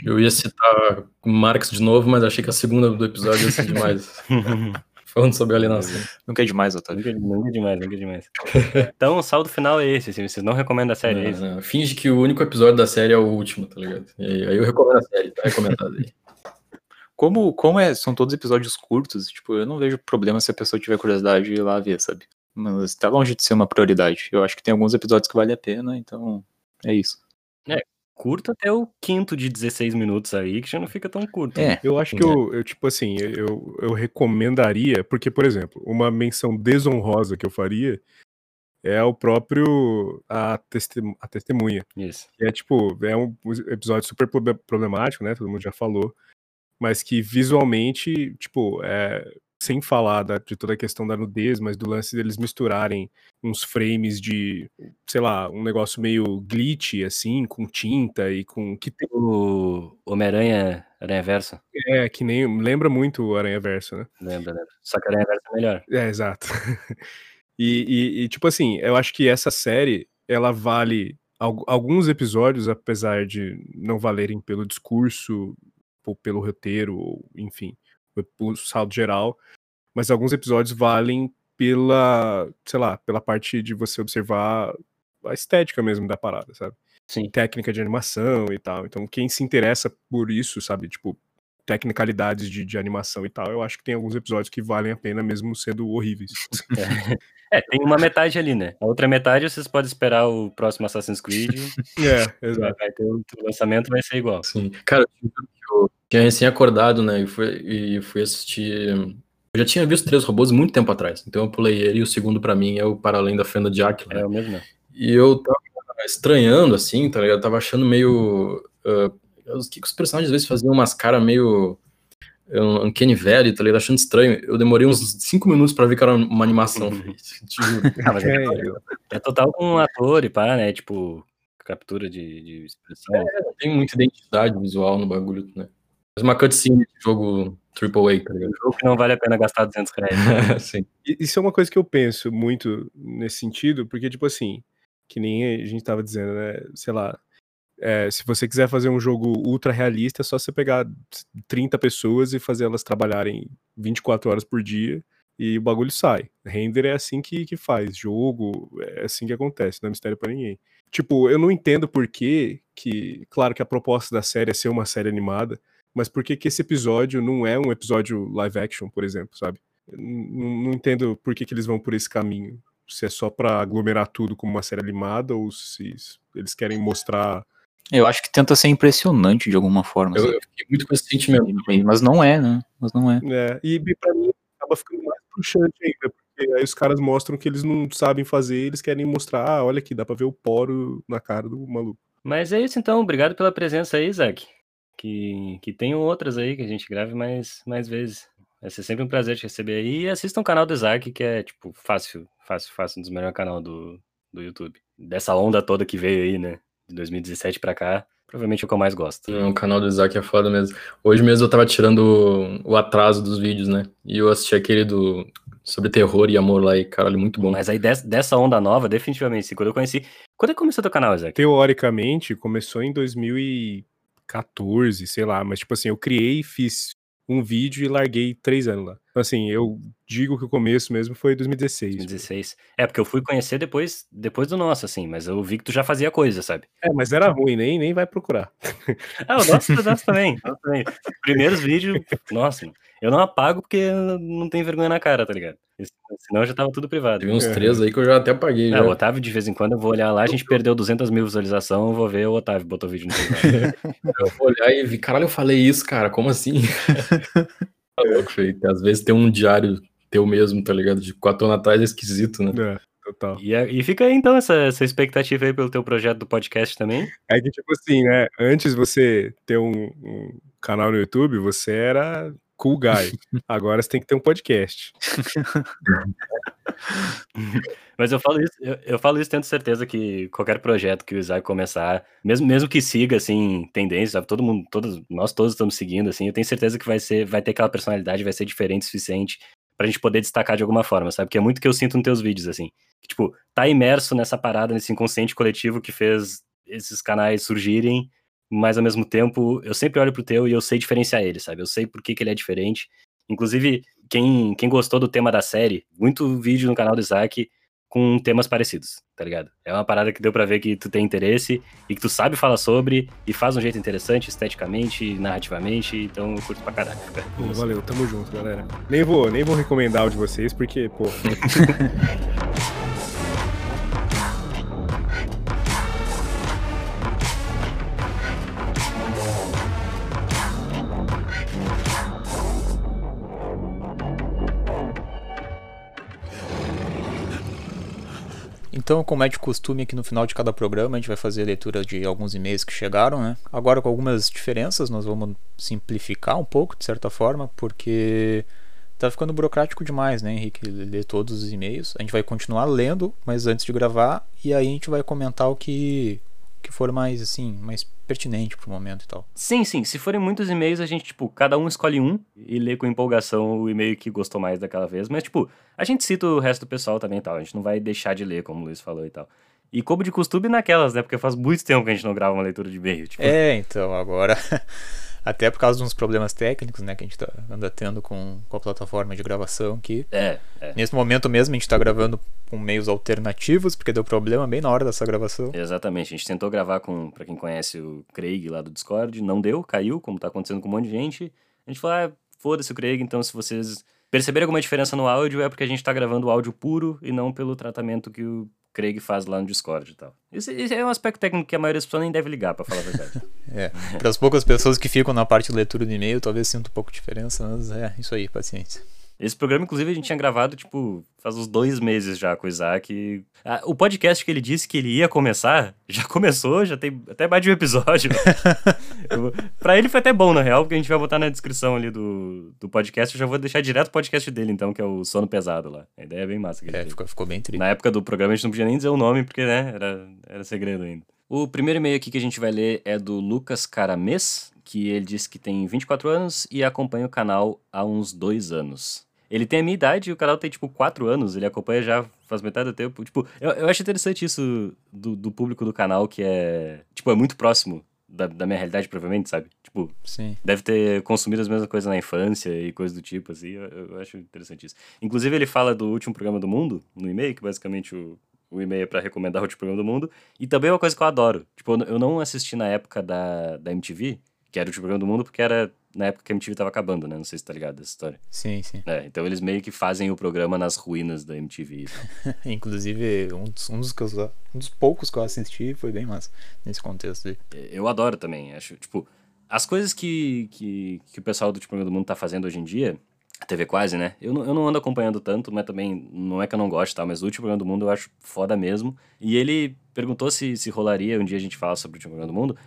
É. eu ia citar Marx de novo, mas achei que a segunda do episódio ia ser demais. <laughs> Falando sobre alienação. Nunca é demais, Otávio. Nunca, nunca é demais, nunca é demais. <laughs> então o saldo final é esse, assim, vocês não recomendam a série, não, é isso? Não. Finge que o único episódio da série é o último, tá ligado? E aí eu recomendo a série, tá recomendado aí. <laughs> Como, como é, são todos episódios curtos, tipo, eu não vejo problema se a pessoa tiver curiosidade de ir lá ver, sabe? Mas tá longe de ser uma prioridade. Eu acho que tem alguns episódios que vale a pena, então é isso. É, curto até o quinto de 16 minutos aí, que já não fica tão curto. É. Né? Eu acho que é. eu, eu, tipo assim, eu, eu recomendaria, porque, por exemplo, uma menção desonrosa que eu faria é o próprio a, testem, a testemunha. Isso. Que é tipo, é um episódio super problemático, né? Todo mundo já falou. Mas que visualmente, tipo, é, sem falar da, de toda a questão da nudez, mas do lance deles misturarem uns frames de, sei lá, um negócio meio glitch, assim, com tinta e com. Que tem o Homem-Aranha Aranha Verso. É, que nem. Lembra muito o Aranha Verso, né? Lembra, lembra. Só que Aranha Verso é melhor. É, exato. <laughs> e, e, e, tipo assim, eu acho que essa série, ela vale alguns episódios, apesar de não valerem pelo discurso ou pelo roteiro, ou, enfim, o saldo geral, mas alguns episódios valem pela, sei lá, pela parte de você observar a estética mesmo da parada, sabe? Sim. Técnica de animação e tal. Então, quem se interessa por isso, sabe, tipo, tecnicalidades de, de animação e tal, eu acho que tem alguns episódios que valem a pena mesmo sendo horríveis. É. é, tem uma metade ali, né? A outra metade vocês podem esperar o próximo Assassin's Creed. <laughs> é, exato. Vai ter lançamento vai ser igual. Sim. Cara, eu tinha recém acordado, né, e fui, e fui assistir eu já tinha visto Três Robôs muito tempo atrás, então eu pulei ele e o segundo para mim é o Para Além da Fenda de Aquila. Né? É o mesmo, né? E eu tava estranhando, assim, tá ligado? Eu tava achando meio... Uh, os que os personagens às vezes faziam umas caras meio... Um Uncanny Valley, tá ligado? Achando estranho. Eu demorei uns 5 minutos pra ver que era uma animação. <laughs> tipo, ah, mas <laughs> é, é, total com um ator e pá, né? Tipo, captura de, de expressão. É, tem muita identidade visual no bagulho, né? Mas uma cutscene de jogo AAA, tá ligado? jogo que não vale a pena gastar 200 reais. <laughs> Sim. Isso é uma coisa que eu penso muito nesse sentido, porque, tipo assim, que nem a gente tava dizendo, né? Sei lá, é, se você quiser fazer um jogo ultra realista, é só você pegar 30 pessoas e fazer elas trabalharem 24 horas por dia e o bagulho sai. Render é assim que, que faz, jogo é assim que acontece, não é mistério para ninguém. Tipo, eu não entendo por que, que, claro que a proposta da série é ser uma série animada, mas por que, que esse episódio não é um episódio live action, por exemplo, sabe? Não, entendo por que, que eles vão por esse caminho. Se é só para aglomerar tudo como uma série animada ou se eles querem mostrar. Eu acho que tenta ser impressionante de alguma forma. Eu, eu fiquei muito com esse sentimento. Mas não é, né? Mas não é. é e pra mim acaba ficando mais puxante ainda, porque aí os caras mostram que eles não sabem fazer, eles querem mostrar, ah, olha aqui, dá pra ver o poro na cara do maluco. Mas é isso então, obrigado pela presença aí, Isaac que, que tenham outras aí que a gente grave mais, mais vezes. Vai ser sempre um prazer te receber aí. E assista o canal do Isaac, que é, tipo, fácil, fácil, fácil, um dos melhores canais do, do YouTube. Dessa onda toda que veio aí, né? De 2017 pra cá, provavelmente é o que eu mais gosto. O canal do Isaac é foda mesmo. Hoje mesmo eu tava tirando o, atraso dos vídeos, né? E eu assisti aquele do sobre terror e amor lá e caralho, muito bom. Mas aí dessa, onda nova, definitivamente, sim, quando eu conheci. Quando é que começou teu canal, Isaac? Teoricamente, começou em 2000 e 14, sei lá, mas tipo assim, eu criei, fiz um vídeo e larguei três anos lá. Assim, eu digo que o começo mesmo foi 2016. 2016. É, porque eu fui conhecer depois, depois do nosso, assim, mas eu vi que tu já fazia coisa, sabe? É, mas era ruim, nem, nem vai procurar. ah, o nosso, o nosso também, <laughs> nosso também. Primeiros vídeos, nossa, eu não apago porque não tem vergonha na cara, tá ligado? Senão já tava tudo privado. Tem uns três aí que eu já até apaguei. É, o Otávio, de vez em quando, eu vou olhar lá, a gente perdeu 200 mil visualizações, eu vou ver o Otávio botou vídeo no <laughs> eu vou olhar e vi, caralho, eu falei isso, cara, como assim? <laughs> tá louco, feio. Às vezes tem um diário teu mesmo, tá ligado? De quatro anos atrás é esquisito, né? É, total. E, é- e fica aí então essa, essa expectativa aí pelo teu projeto do podcast também. É que, tipo assim, né? Antes você ter um, um canal no YouTube, você era cool guy. Agora você tem que ter um podcast. <laughs> Mas eu falo isso, eu, eu falo isso tendo certeza que qualquer projeto que o Isaac começar, mesmo, mesmo que siga assim tendências, sabe? Todo mundo, todos, nós todos estamos seguindo assim, eu tenho certeza que vai ser, vai ter aquela personalidade, vai ser diferente o suficiente pra gente poder destacar de alguma forma, sabe? Que é muito que eu sinto nos teus vídeos assim. Que, tipo, tá imerso nessa parada, nesse inconsciente coletivo que fez esses canais surgirem, mas ao mesmo tempo eu sempre olho pro teu e eu sei diferenciar ele, sabe? Eu sei por que, que ele é diferente. Inclusive, quem, quem gostou do tema da série, muito vídeo no canal do Isaac com temas parecidos, tá ligado? É uma parada que deu pra ver que tu tem interesse e que tu sabe falar sobre e faz um jeito interessante, esteticamente, narrativamente, então eu curto pra caralho. cara. Pô, valeu, tamo junto, galera. Nem vou, nem vou recomendar o de vocês, porque, pô. <laughs> Então, como é de costume aqui no final de cada programa, a gente vai fazer a leitura de alguns e-mails que chegaram, né? Agora com algumas diferenças, nós vamos simplificar um pouco, de certa forma, porque tá ficando burocrático demais, né, Henrique? Ler todos os e-mails. A gente vai continuar lendo, mas antes de gravar, e aí a gente vai comentar o que, que for mais, assim, mais pertinente pro momento e tal. Sim, sim, se forem muitos e-mails, a gente, tipo, cada um escolhe um e lê com empolgação o e-mail que gostou mais daquela vez, mas, tipo, a gente cita o resto do pessoal também e tal, a gente não vai deixar de ler, como o Luiz falou e tal. E como de costume naquelas, né, porque faz muito tempo que a gente não grava uma leitura de e-mail, tipo... É, então, agora. <laughs> Até por causa de uns problemas técnicos, né, que a gente tá, anda tendo com, com a plataforma de gravação aqui. É, é. Nesse momento mesmo, a gente tá gravando com meios alternativos, porque deu problema bem na hora dessa gravação. Exatamente, a gente tentou gravar com, pra quem conhece o Craig lá do Discord, não deu, caiu, como tá acontecendo com um monte de gente. A gente falou, ah, foda-se o Craig, então se vocês perceberem alguma diferença no áudio é porque a gente tá gravando o áudio puro e não pelo tratamento que o Craig faz lá no Discord e tal. Isso é um aspecto técnico que a maioria das pessoas nem deve ligar, pra falar a verdade. <laughs> É, para as poucas pessoas que ficam na parte de leitura do e-mail, talvez sinta um pouco de diferença, mas é isso aí, paciência. Esse programa, inclusive, a gente tinha gravado, tipo, faz uns dois meses já com o Isaac. Ah, o podcast que ele disse que ele ia começar, <laughs> já começou, já tem até mais de um episódio. <laughs> Eu- pra ele foi até bom, na real, porque a gente vai botar na descrição ali do, do podcast. Eu já vou deixar direto o podcast dele, então, que é o Sono Pesado lá. A ideia é bem massa. É, ficou, ficou bem triste. Na época do programa a gente não podia nem dizer o nome, porque, né, era, era segredo ainda. O primeiro e-mail aqui que a gente vai ler é do Lucas Caramês, que ele disse que tem 24 anos e acompanha o canal há uns dois anos. Ele tem a minha idade e o canal tem, tipo, 4 anos, ele acompanha já faz metade do tempo. Tipo, eu, eu acho interessante isso do, do público do canal, que é, tipo, é muito próximo da, da minha realidade, provavelmente, sabe? Tipo, Sim. deve ter consumido as mesmas coisas na infância e coisas do tipo, assim, eu, eu acho interessante isso. Inclusive, ele fala do último programa do mundo, no e-mail, que basicamente o, o e-mail é pra recomendar o último programa do mundo, e também é uma coisa que eu adoro. Tipo, eu não assisti na época da, da MTV, que era o último programa do mundo, porque era na época que a MTV tava acabando, né? Não sei se tá ligado dessa história. Sim, sim. É, então eles meio que fazem o programa nas ruínas da MTV. tal. <laughs> Inclusive, um dos, um, dos que eu- um dos poucos que eu assisti foi bem massa nesse contexto aí. Eu adoro também, acho, tipo, as coisas que, que, que o pessoal do Tipo Programa do Mundo tá fazendo hoje em dia, a TV quase, né? Eu não, eu não ando acompanhando tanto, mas também não é que eu não gosto, tá? Mas o Último Programa do Mundo eu acho foda mesmo. E ele perguntou se, se rolaria um dia a gente falar sobre o Último Programa do Mundo.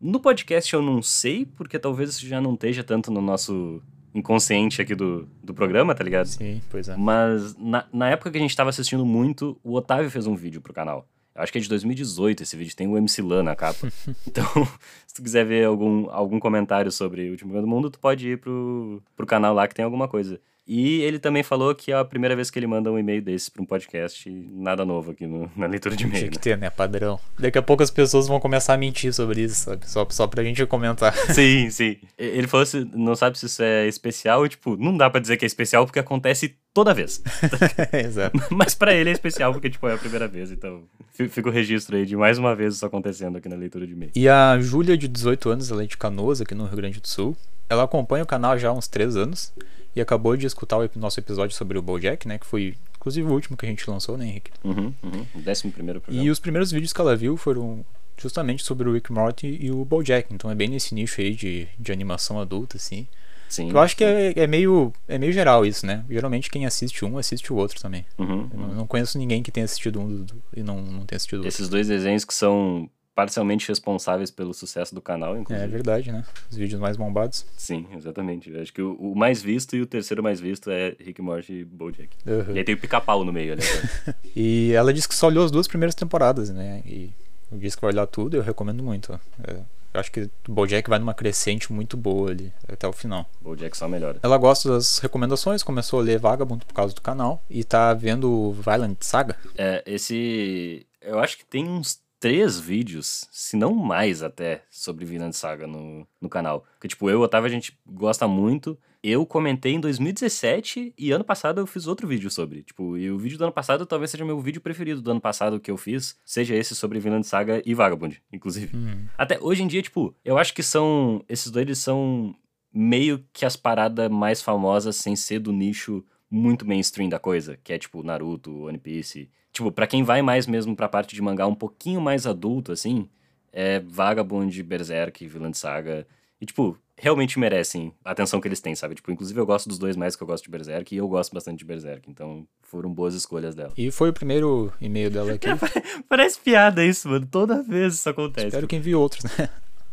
No podcast eu não sei, porque talvez isso já não esteja tanto no nosso inconsciente aqui do, do programa, tá ligado? Sim, pois é. Mas na, na época que a gente tava assistindo muito, o Otávio fez um vídeo pro canal. Eu acho que é de 2018 esse vídeo, tem o MC Lan na capa. <laughs> então, <laughs> se tu quiser ver algum, algum comentário sobre o Último do Mundo, tu pode ir pro, pro canal lá que tem alguma coisa. E ele também falou que é a primeira vez que ele manda um e-mail desse pra um podcast, nada novo aqui no- na leitura de e-mail. Tinha que né? ter, né? Padrão. Daqui a pouco as pessoas vão começar a mentir sobre isso, sabe? Só, só pra gente comentar. <laughs> Sim, sim. Ele falou se não sabe se isso é especial, e tipo, não dá pra dizer que é especial porque acontece toda vez. <laughs> Exato. Mas pra ele é especial porque, tipo, é a primeira vez. Então, fi- fica o registro aí de mais uma vez isso acontecendo aqui na leitura de e-mail. E a Júlia, de 18 anos, ela é de Canoas, aqui no Rio Grande do Sul. Ela acompanha o canal já há uns 3 anos e acabou de escutar o nosso episódio sobre o BoJack, né? Que foi, inclusive, o último que a gente lançou, né, Henrique? Uhum, uhum. O décimo primeiro programa. E os primeiros vídeos que ela viu foram justamente sobre o Rick Morty e o BoJack. Então é bem nesse nicho aí de, de animação adulta, assim. Sim. Eu acho que é, é meio, é meio geral isso, né? Geralmente quem assiste um assiste o outro também. Uhum, uhum. não conheço ninguém que tenha assistido um e não, não tenha assistido o outro. Esses dois desenhos que são parcialmente responsáveis pelo sucesso do canal, É inclusive. verdade, né? Os vídeos mais bombados. Sim, exatamente. Eu acho que o, o mais visto e o terceiro mais visto é Rick, Morty e Bojack. Uhum. E aí tem o pica-pau no meio, né? <laughs> E ela disse que só olhou as duas primeiras temporadas, né? E disse que vai olhar tudo, eu recomendo muito. É, acho que o Bojack vai numa crescente muito boa ali, até o final. Bojack só melhora. Ela gosta das recomendações, começou a ler Vagabond por causa do canal e tá vendo o Violent Saga. É, esse. Eu acho que tem uns três vídeos, se não mais até, sobre Vinland Saga no, no canal. Porque, tipo, eu e o Otávio a gente gosta muito. Eu comentei em 2017 e ano passado eu fiz outro vídeo sobre. Tipo, e o vídeo do ano passado talvez seja meu vídeo preferido do ano passado que eu fiz, seja esse sobre Vinland Saga e Vagabond, inclusive. Até hoje em dia, tipo, eu acho que são. Esses dois eles são meio que as paradas mais famosas sem ser do nicho muito mainstream da coisa, que é tipo Naruto, One Piece. Tipo, pra quem vai mais mesmo pra parte de mangá um pouquinho mais adulto, assim, é Vagabond, Berserk, Vinland Saga. E, tipo, realmente merecem a atenção que eles têm, sabe? Tipo, inclusive eu gosto dos dois mais que eu gosto de Berserk e eu gosto bastante de Berserk. Então, foram boas escolhas dela. E foi o primeiro e-mail dela aqui. <laughs> Parece piada isso, mano. Toda vez isso acontece. Espero que envie outros, né?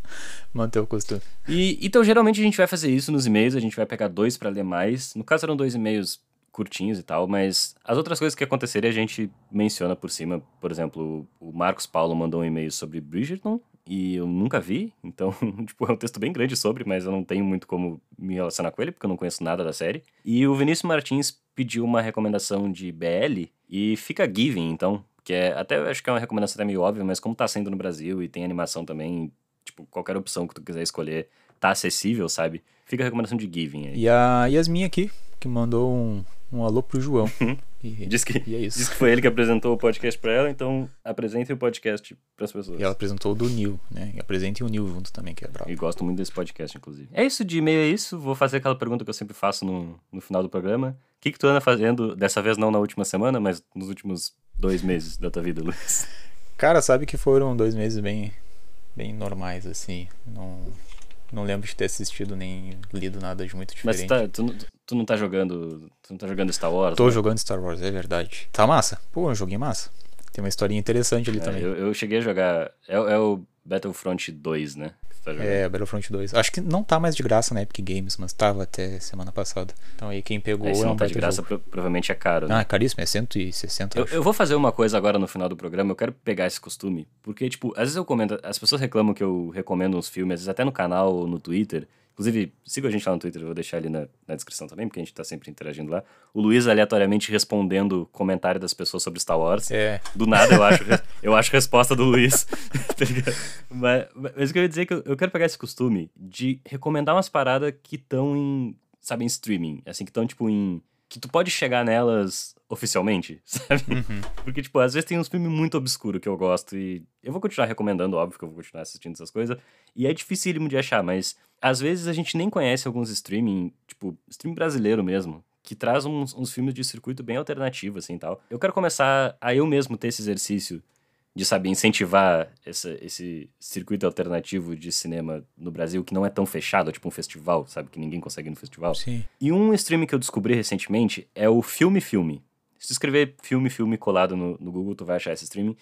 <laughs> Manter o costume. E, então, geralmente a gente vai fazer isso nos e-mails, a gente vai pegar dois pra ler mais. No caso, eram dois e-mails curtinhos e tal, mas as outras coisas que aconteceria a gente menciona por cima. Por exemplo, o Marcos Paulo mandou um e-mail sobre Bridgerton e eu nunca vi, então, <laughs> tipo, é um texto bem grande sobre, mas eu não tenho muito como me relacionar com ele, porque eu não conheço nada da série. E o Vinícius Martins pediu uma recomendação de BL e fica Giving, então, que é, até acho que é uma recomendação até meio óbvia, mas como tá sendo no Brasil e tem animação também, tipo, qualquer opção que tu quiser escolher tá acessível, sabe? Fica a recomendação de Giving aí. E a Yasmin aqui, que mandou um, um alô pro João. E, Diz que, e é isso. diz que foi ele que apresentou o podcast pra ela, então apresente o podcast pras pessoas. E ela apresentou o do Nil, né? E apresente o Nil junto também, que é brabo. E gosto muito desse podcast, inclusive. É isso de e-mail, é isso. Vou fazer aquela pergunta que eu sempre faço no, no final do programa. O que, que tu anda fazendo, dessa vez não na última semana, mas nos últimos dois meses da tua vida, Luiz? Cara, sabe que foram dois meses bem, bem normais, assim. Não, não lembro de ter assistido nem lido nada de muito Mas diferente. tu, tá, tu, tu não tá jogando. Tu não tá jogando Star Wars? Tô né? jogando Star Wars, é verdade. Tá massa? Pô, um joguinho massa. Tem uma historinha interessante ali É, também. eu, eu cheguei a jogar. É, é o Battlefront 2, né? Tá. É, Battlefront 2. Acho que não tá mais de graça na Epic Games, mas tava até semana passada. Então aí quem pegou Aí se é não tá de graça, pro- provavelmente é caro, né? Ah, é caríssimo, é 160, Eu, acho. eu vou fazer uma coisa agora no final do programa, eu quero pegar esse costume, porque, tipo, às vezes eu comento, as pessoas reclamam que eu recomendo uns filmes, às vezes até no canal ou no Twitter. Inclusive, siga a gente lá no Twitter, eu vou deixar ali na, na descrição também, porque a gente tá sempre interagindo lá. O Luiz aleatoriamente respondendo comentário das pessoas sobre Star Wars. É, Do nada eu acho, eu acho resposta do Luiz. <laughs> tá mas, mas o que eu ia dizer é que eu, eu quero pegar esse costume de recomendar umas paradas que estão em, sabe, em streaming. Assim, que estão, tipo, em. Que tu pode chegar nelas oficialmente, <laughs> sabe? uhum. Porque, tipo, às vezes tem uns filmes muito obscuros que eu gosto e eu vou continuar recomendando, óbvio que eu vou continuar assistindo essas coisas. E é dificílimo de achar, mas às vezes a gente nem conhece alguns streaming, tipo, streaming brasileiro mesmo, que traz uns, uns filmes de circuito bem alternativo, assim, tal. Eu quero começar a eu mesmo ter esse exercício de, saber incentivar essa, esse circuito alternativo de cinema no Brasil, que não é tão fechado, tipo um festival, sabe? Que ninguém consegue ir no festival. sim. E um streaming que eu descobri recentemente é o Filme Filme. Se tu escrever Filme Filme colado no, no Google, tu vai achar esse streaming.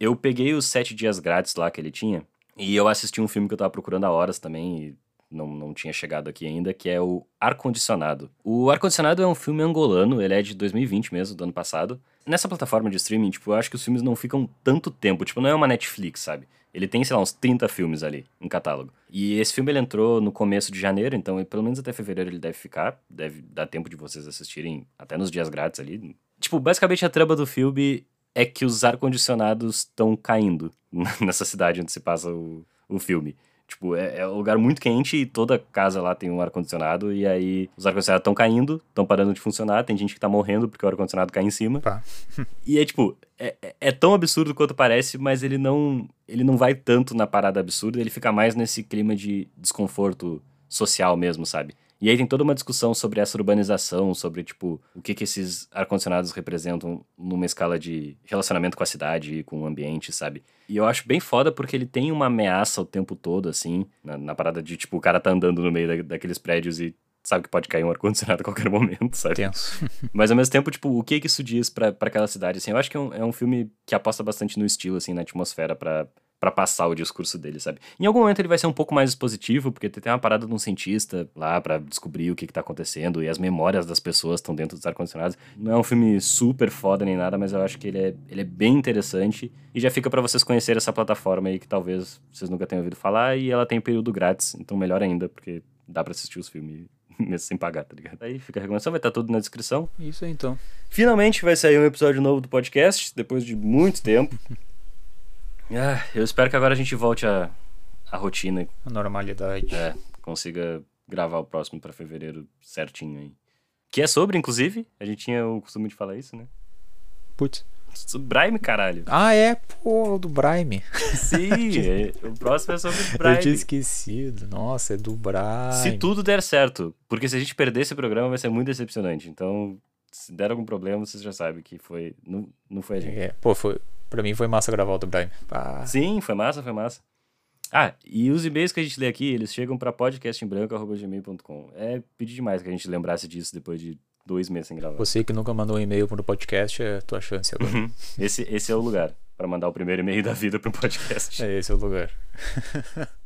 Eu peguei os sete dias grátis lá que ele tinha e eu assisti um filme que eu tava procurando há horas também não, não tinha chegado aqui ainda, que é o Ar-Condicionado. O Ar-Condicionado é um filme angolano, ele é de 2020 mesmo, do ano passado. Nessa plataforma de streaming, tipo, eu acho que os filmes não ficam tanto tempo, tipo, não é uma Netflix, sabe? Ele tem, sei lá, uns 30 filmes ali em catálogo. E esse filme ele entrou no começo de janeiro, então pelo menos até fevereiro ele deve ficar. Deve dar tempo de vocês assistirem até nos dias grátis ali. Tipo, basicamente a trama do filme é que os ar-condicionados estão caindo <laughs> nessa cidade onde se passa o, o filme. Tipo, é, é um lugar muito quente e toda casa lá tem um ar-condicionado. E aí os ar-condicionados estão caindo, estão parando de funcionar. Tem gente que tá morrendo porque o ar-condicionado cai em cima. Pá. <laughs> E é tipo, é, é- é tão absurdo quanto parece, mas ele não, ele não vai tanto na parada absurda, ele fica mais nesse clima de desconforto social mesmo, sabe? E aí tem toda uma discussão sobre essa urbanização, sobre, tipo, o que que esses ar-condicionados representam numa escala de relacionamento com a cidade e com o ambiente, sabe? E eu acho bem foda porque ele tem uma ameaça o tempo todo, assim, na, na parada de, tipo, o cara tá andando no meio da- daqueles prédios e sabe que pode cair um ar-condicionado a qualquer <laughs> momento, sabe? Tenso. <laughs> Mas ao mesmo tempo, tipo, o que que isso diz pra, pra aquela cidade, assim? Eu acho que é um, é um filme que aposta bastante no estilo, assim, na atmosfera pra, pra passar o discurso dele, sabe? Em algum momento ele vai ser um pouco mais expositivo, porque tem uma parada de um cientista lá pra descobrir o que que tá acontecendo e as memórias das pessoas estão dentro dos ar-condicionados. Não é um filme super foda nem nada, mas eu acho que ele é, ele é bem interessante e já fica pra vocês conhecerem essa plataforma aí que talvez vocês nunca tenham ouvido falar e ela tem período grátis, então melhor ainda, porque dá pra assistir os filmes <laughs> mesmo sem pagar, tá ligado? Aí fica a recomendação, vai estar tudo na descrição. Isso aí, então. Finalmente vai sair um episódio novo do podcast, depois de muito tempo. <laughs> Ah, eu espero que agora a gente volte à, rotina, A normalidade. é, consiga gravar o próximo pra fevereiro certinho aí. Que é sobre, inclusive, a gente tinha o costume de falar isso, né? Putz. Sobre Brime, caralho. Ah, é, pô, do Brime. Sim, <laughs> é, o próximo é sobre Eu tinha esquecido. Nossa, é do Brime. Se tudo der certo, porque se a gente perder esse programa vai ser muito decepcionante. Então, se der algum problema, vocês já sabem que foi. Não, não foi a gente. É, pô, foi, pra mim foi massa gravar o do. Pá. Sim, foi massa, foi massa. Ah, e os e-mails que a gente lê aqui, eles chegam pra podcastembranco.gmail.com. É pedir demais que a gente lembrasse disso depois de dois meses sem gravar. Você que nunca mandou um e-mail pro podcast, é tua chance agora. Uhum. Esse, esse é o lugar pra mandar o primeiro e-mail da vida pro podcast. é esse é o lugar. <laughs>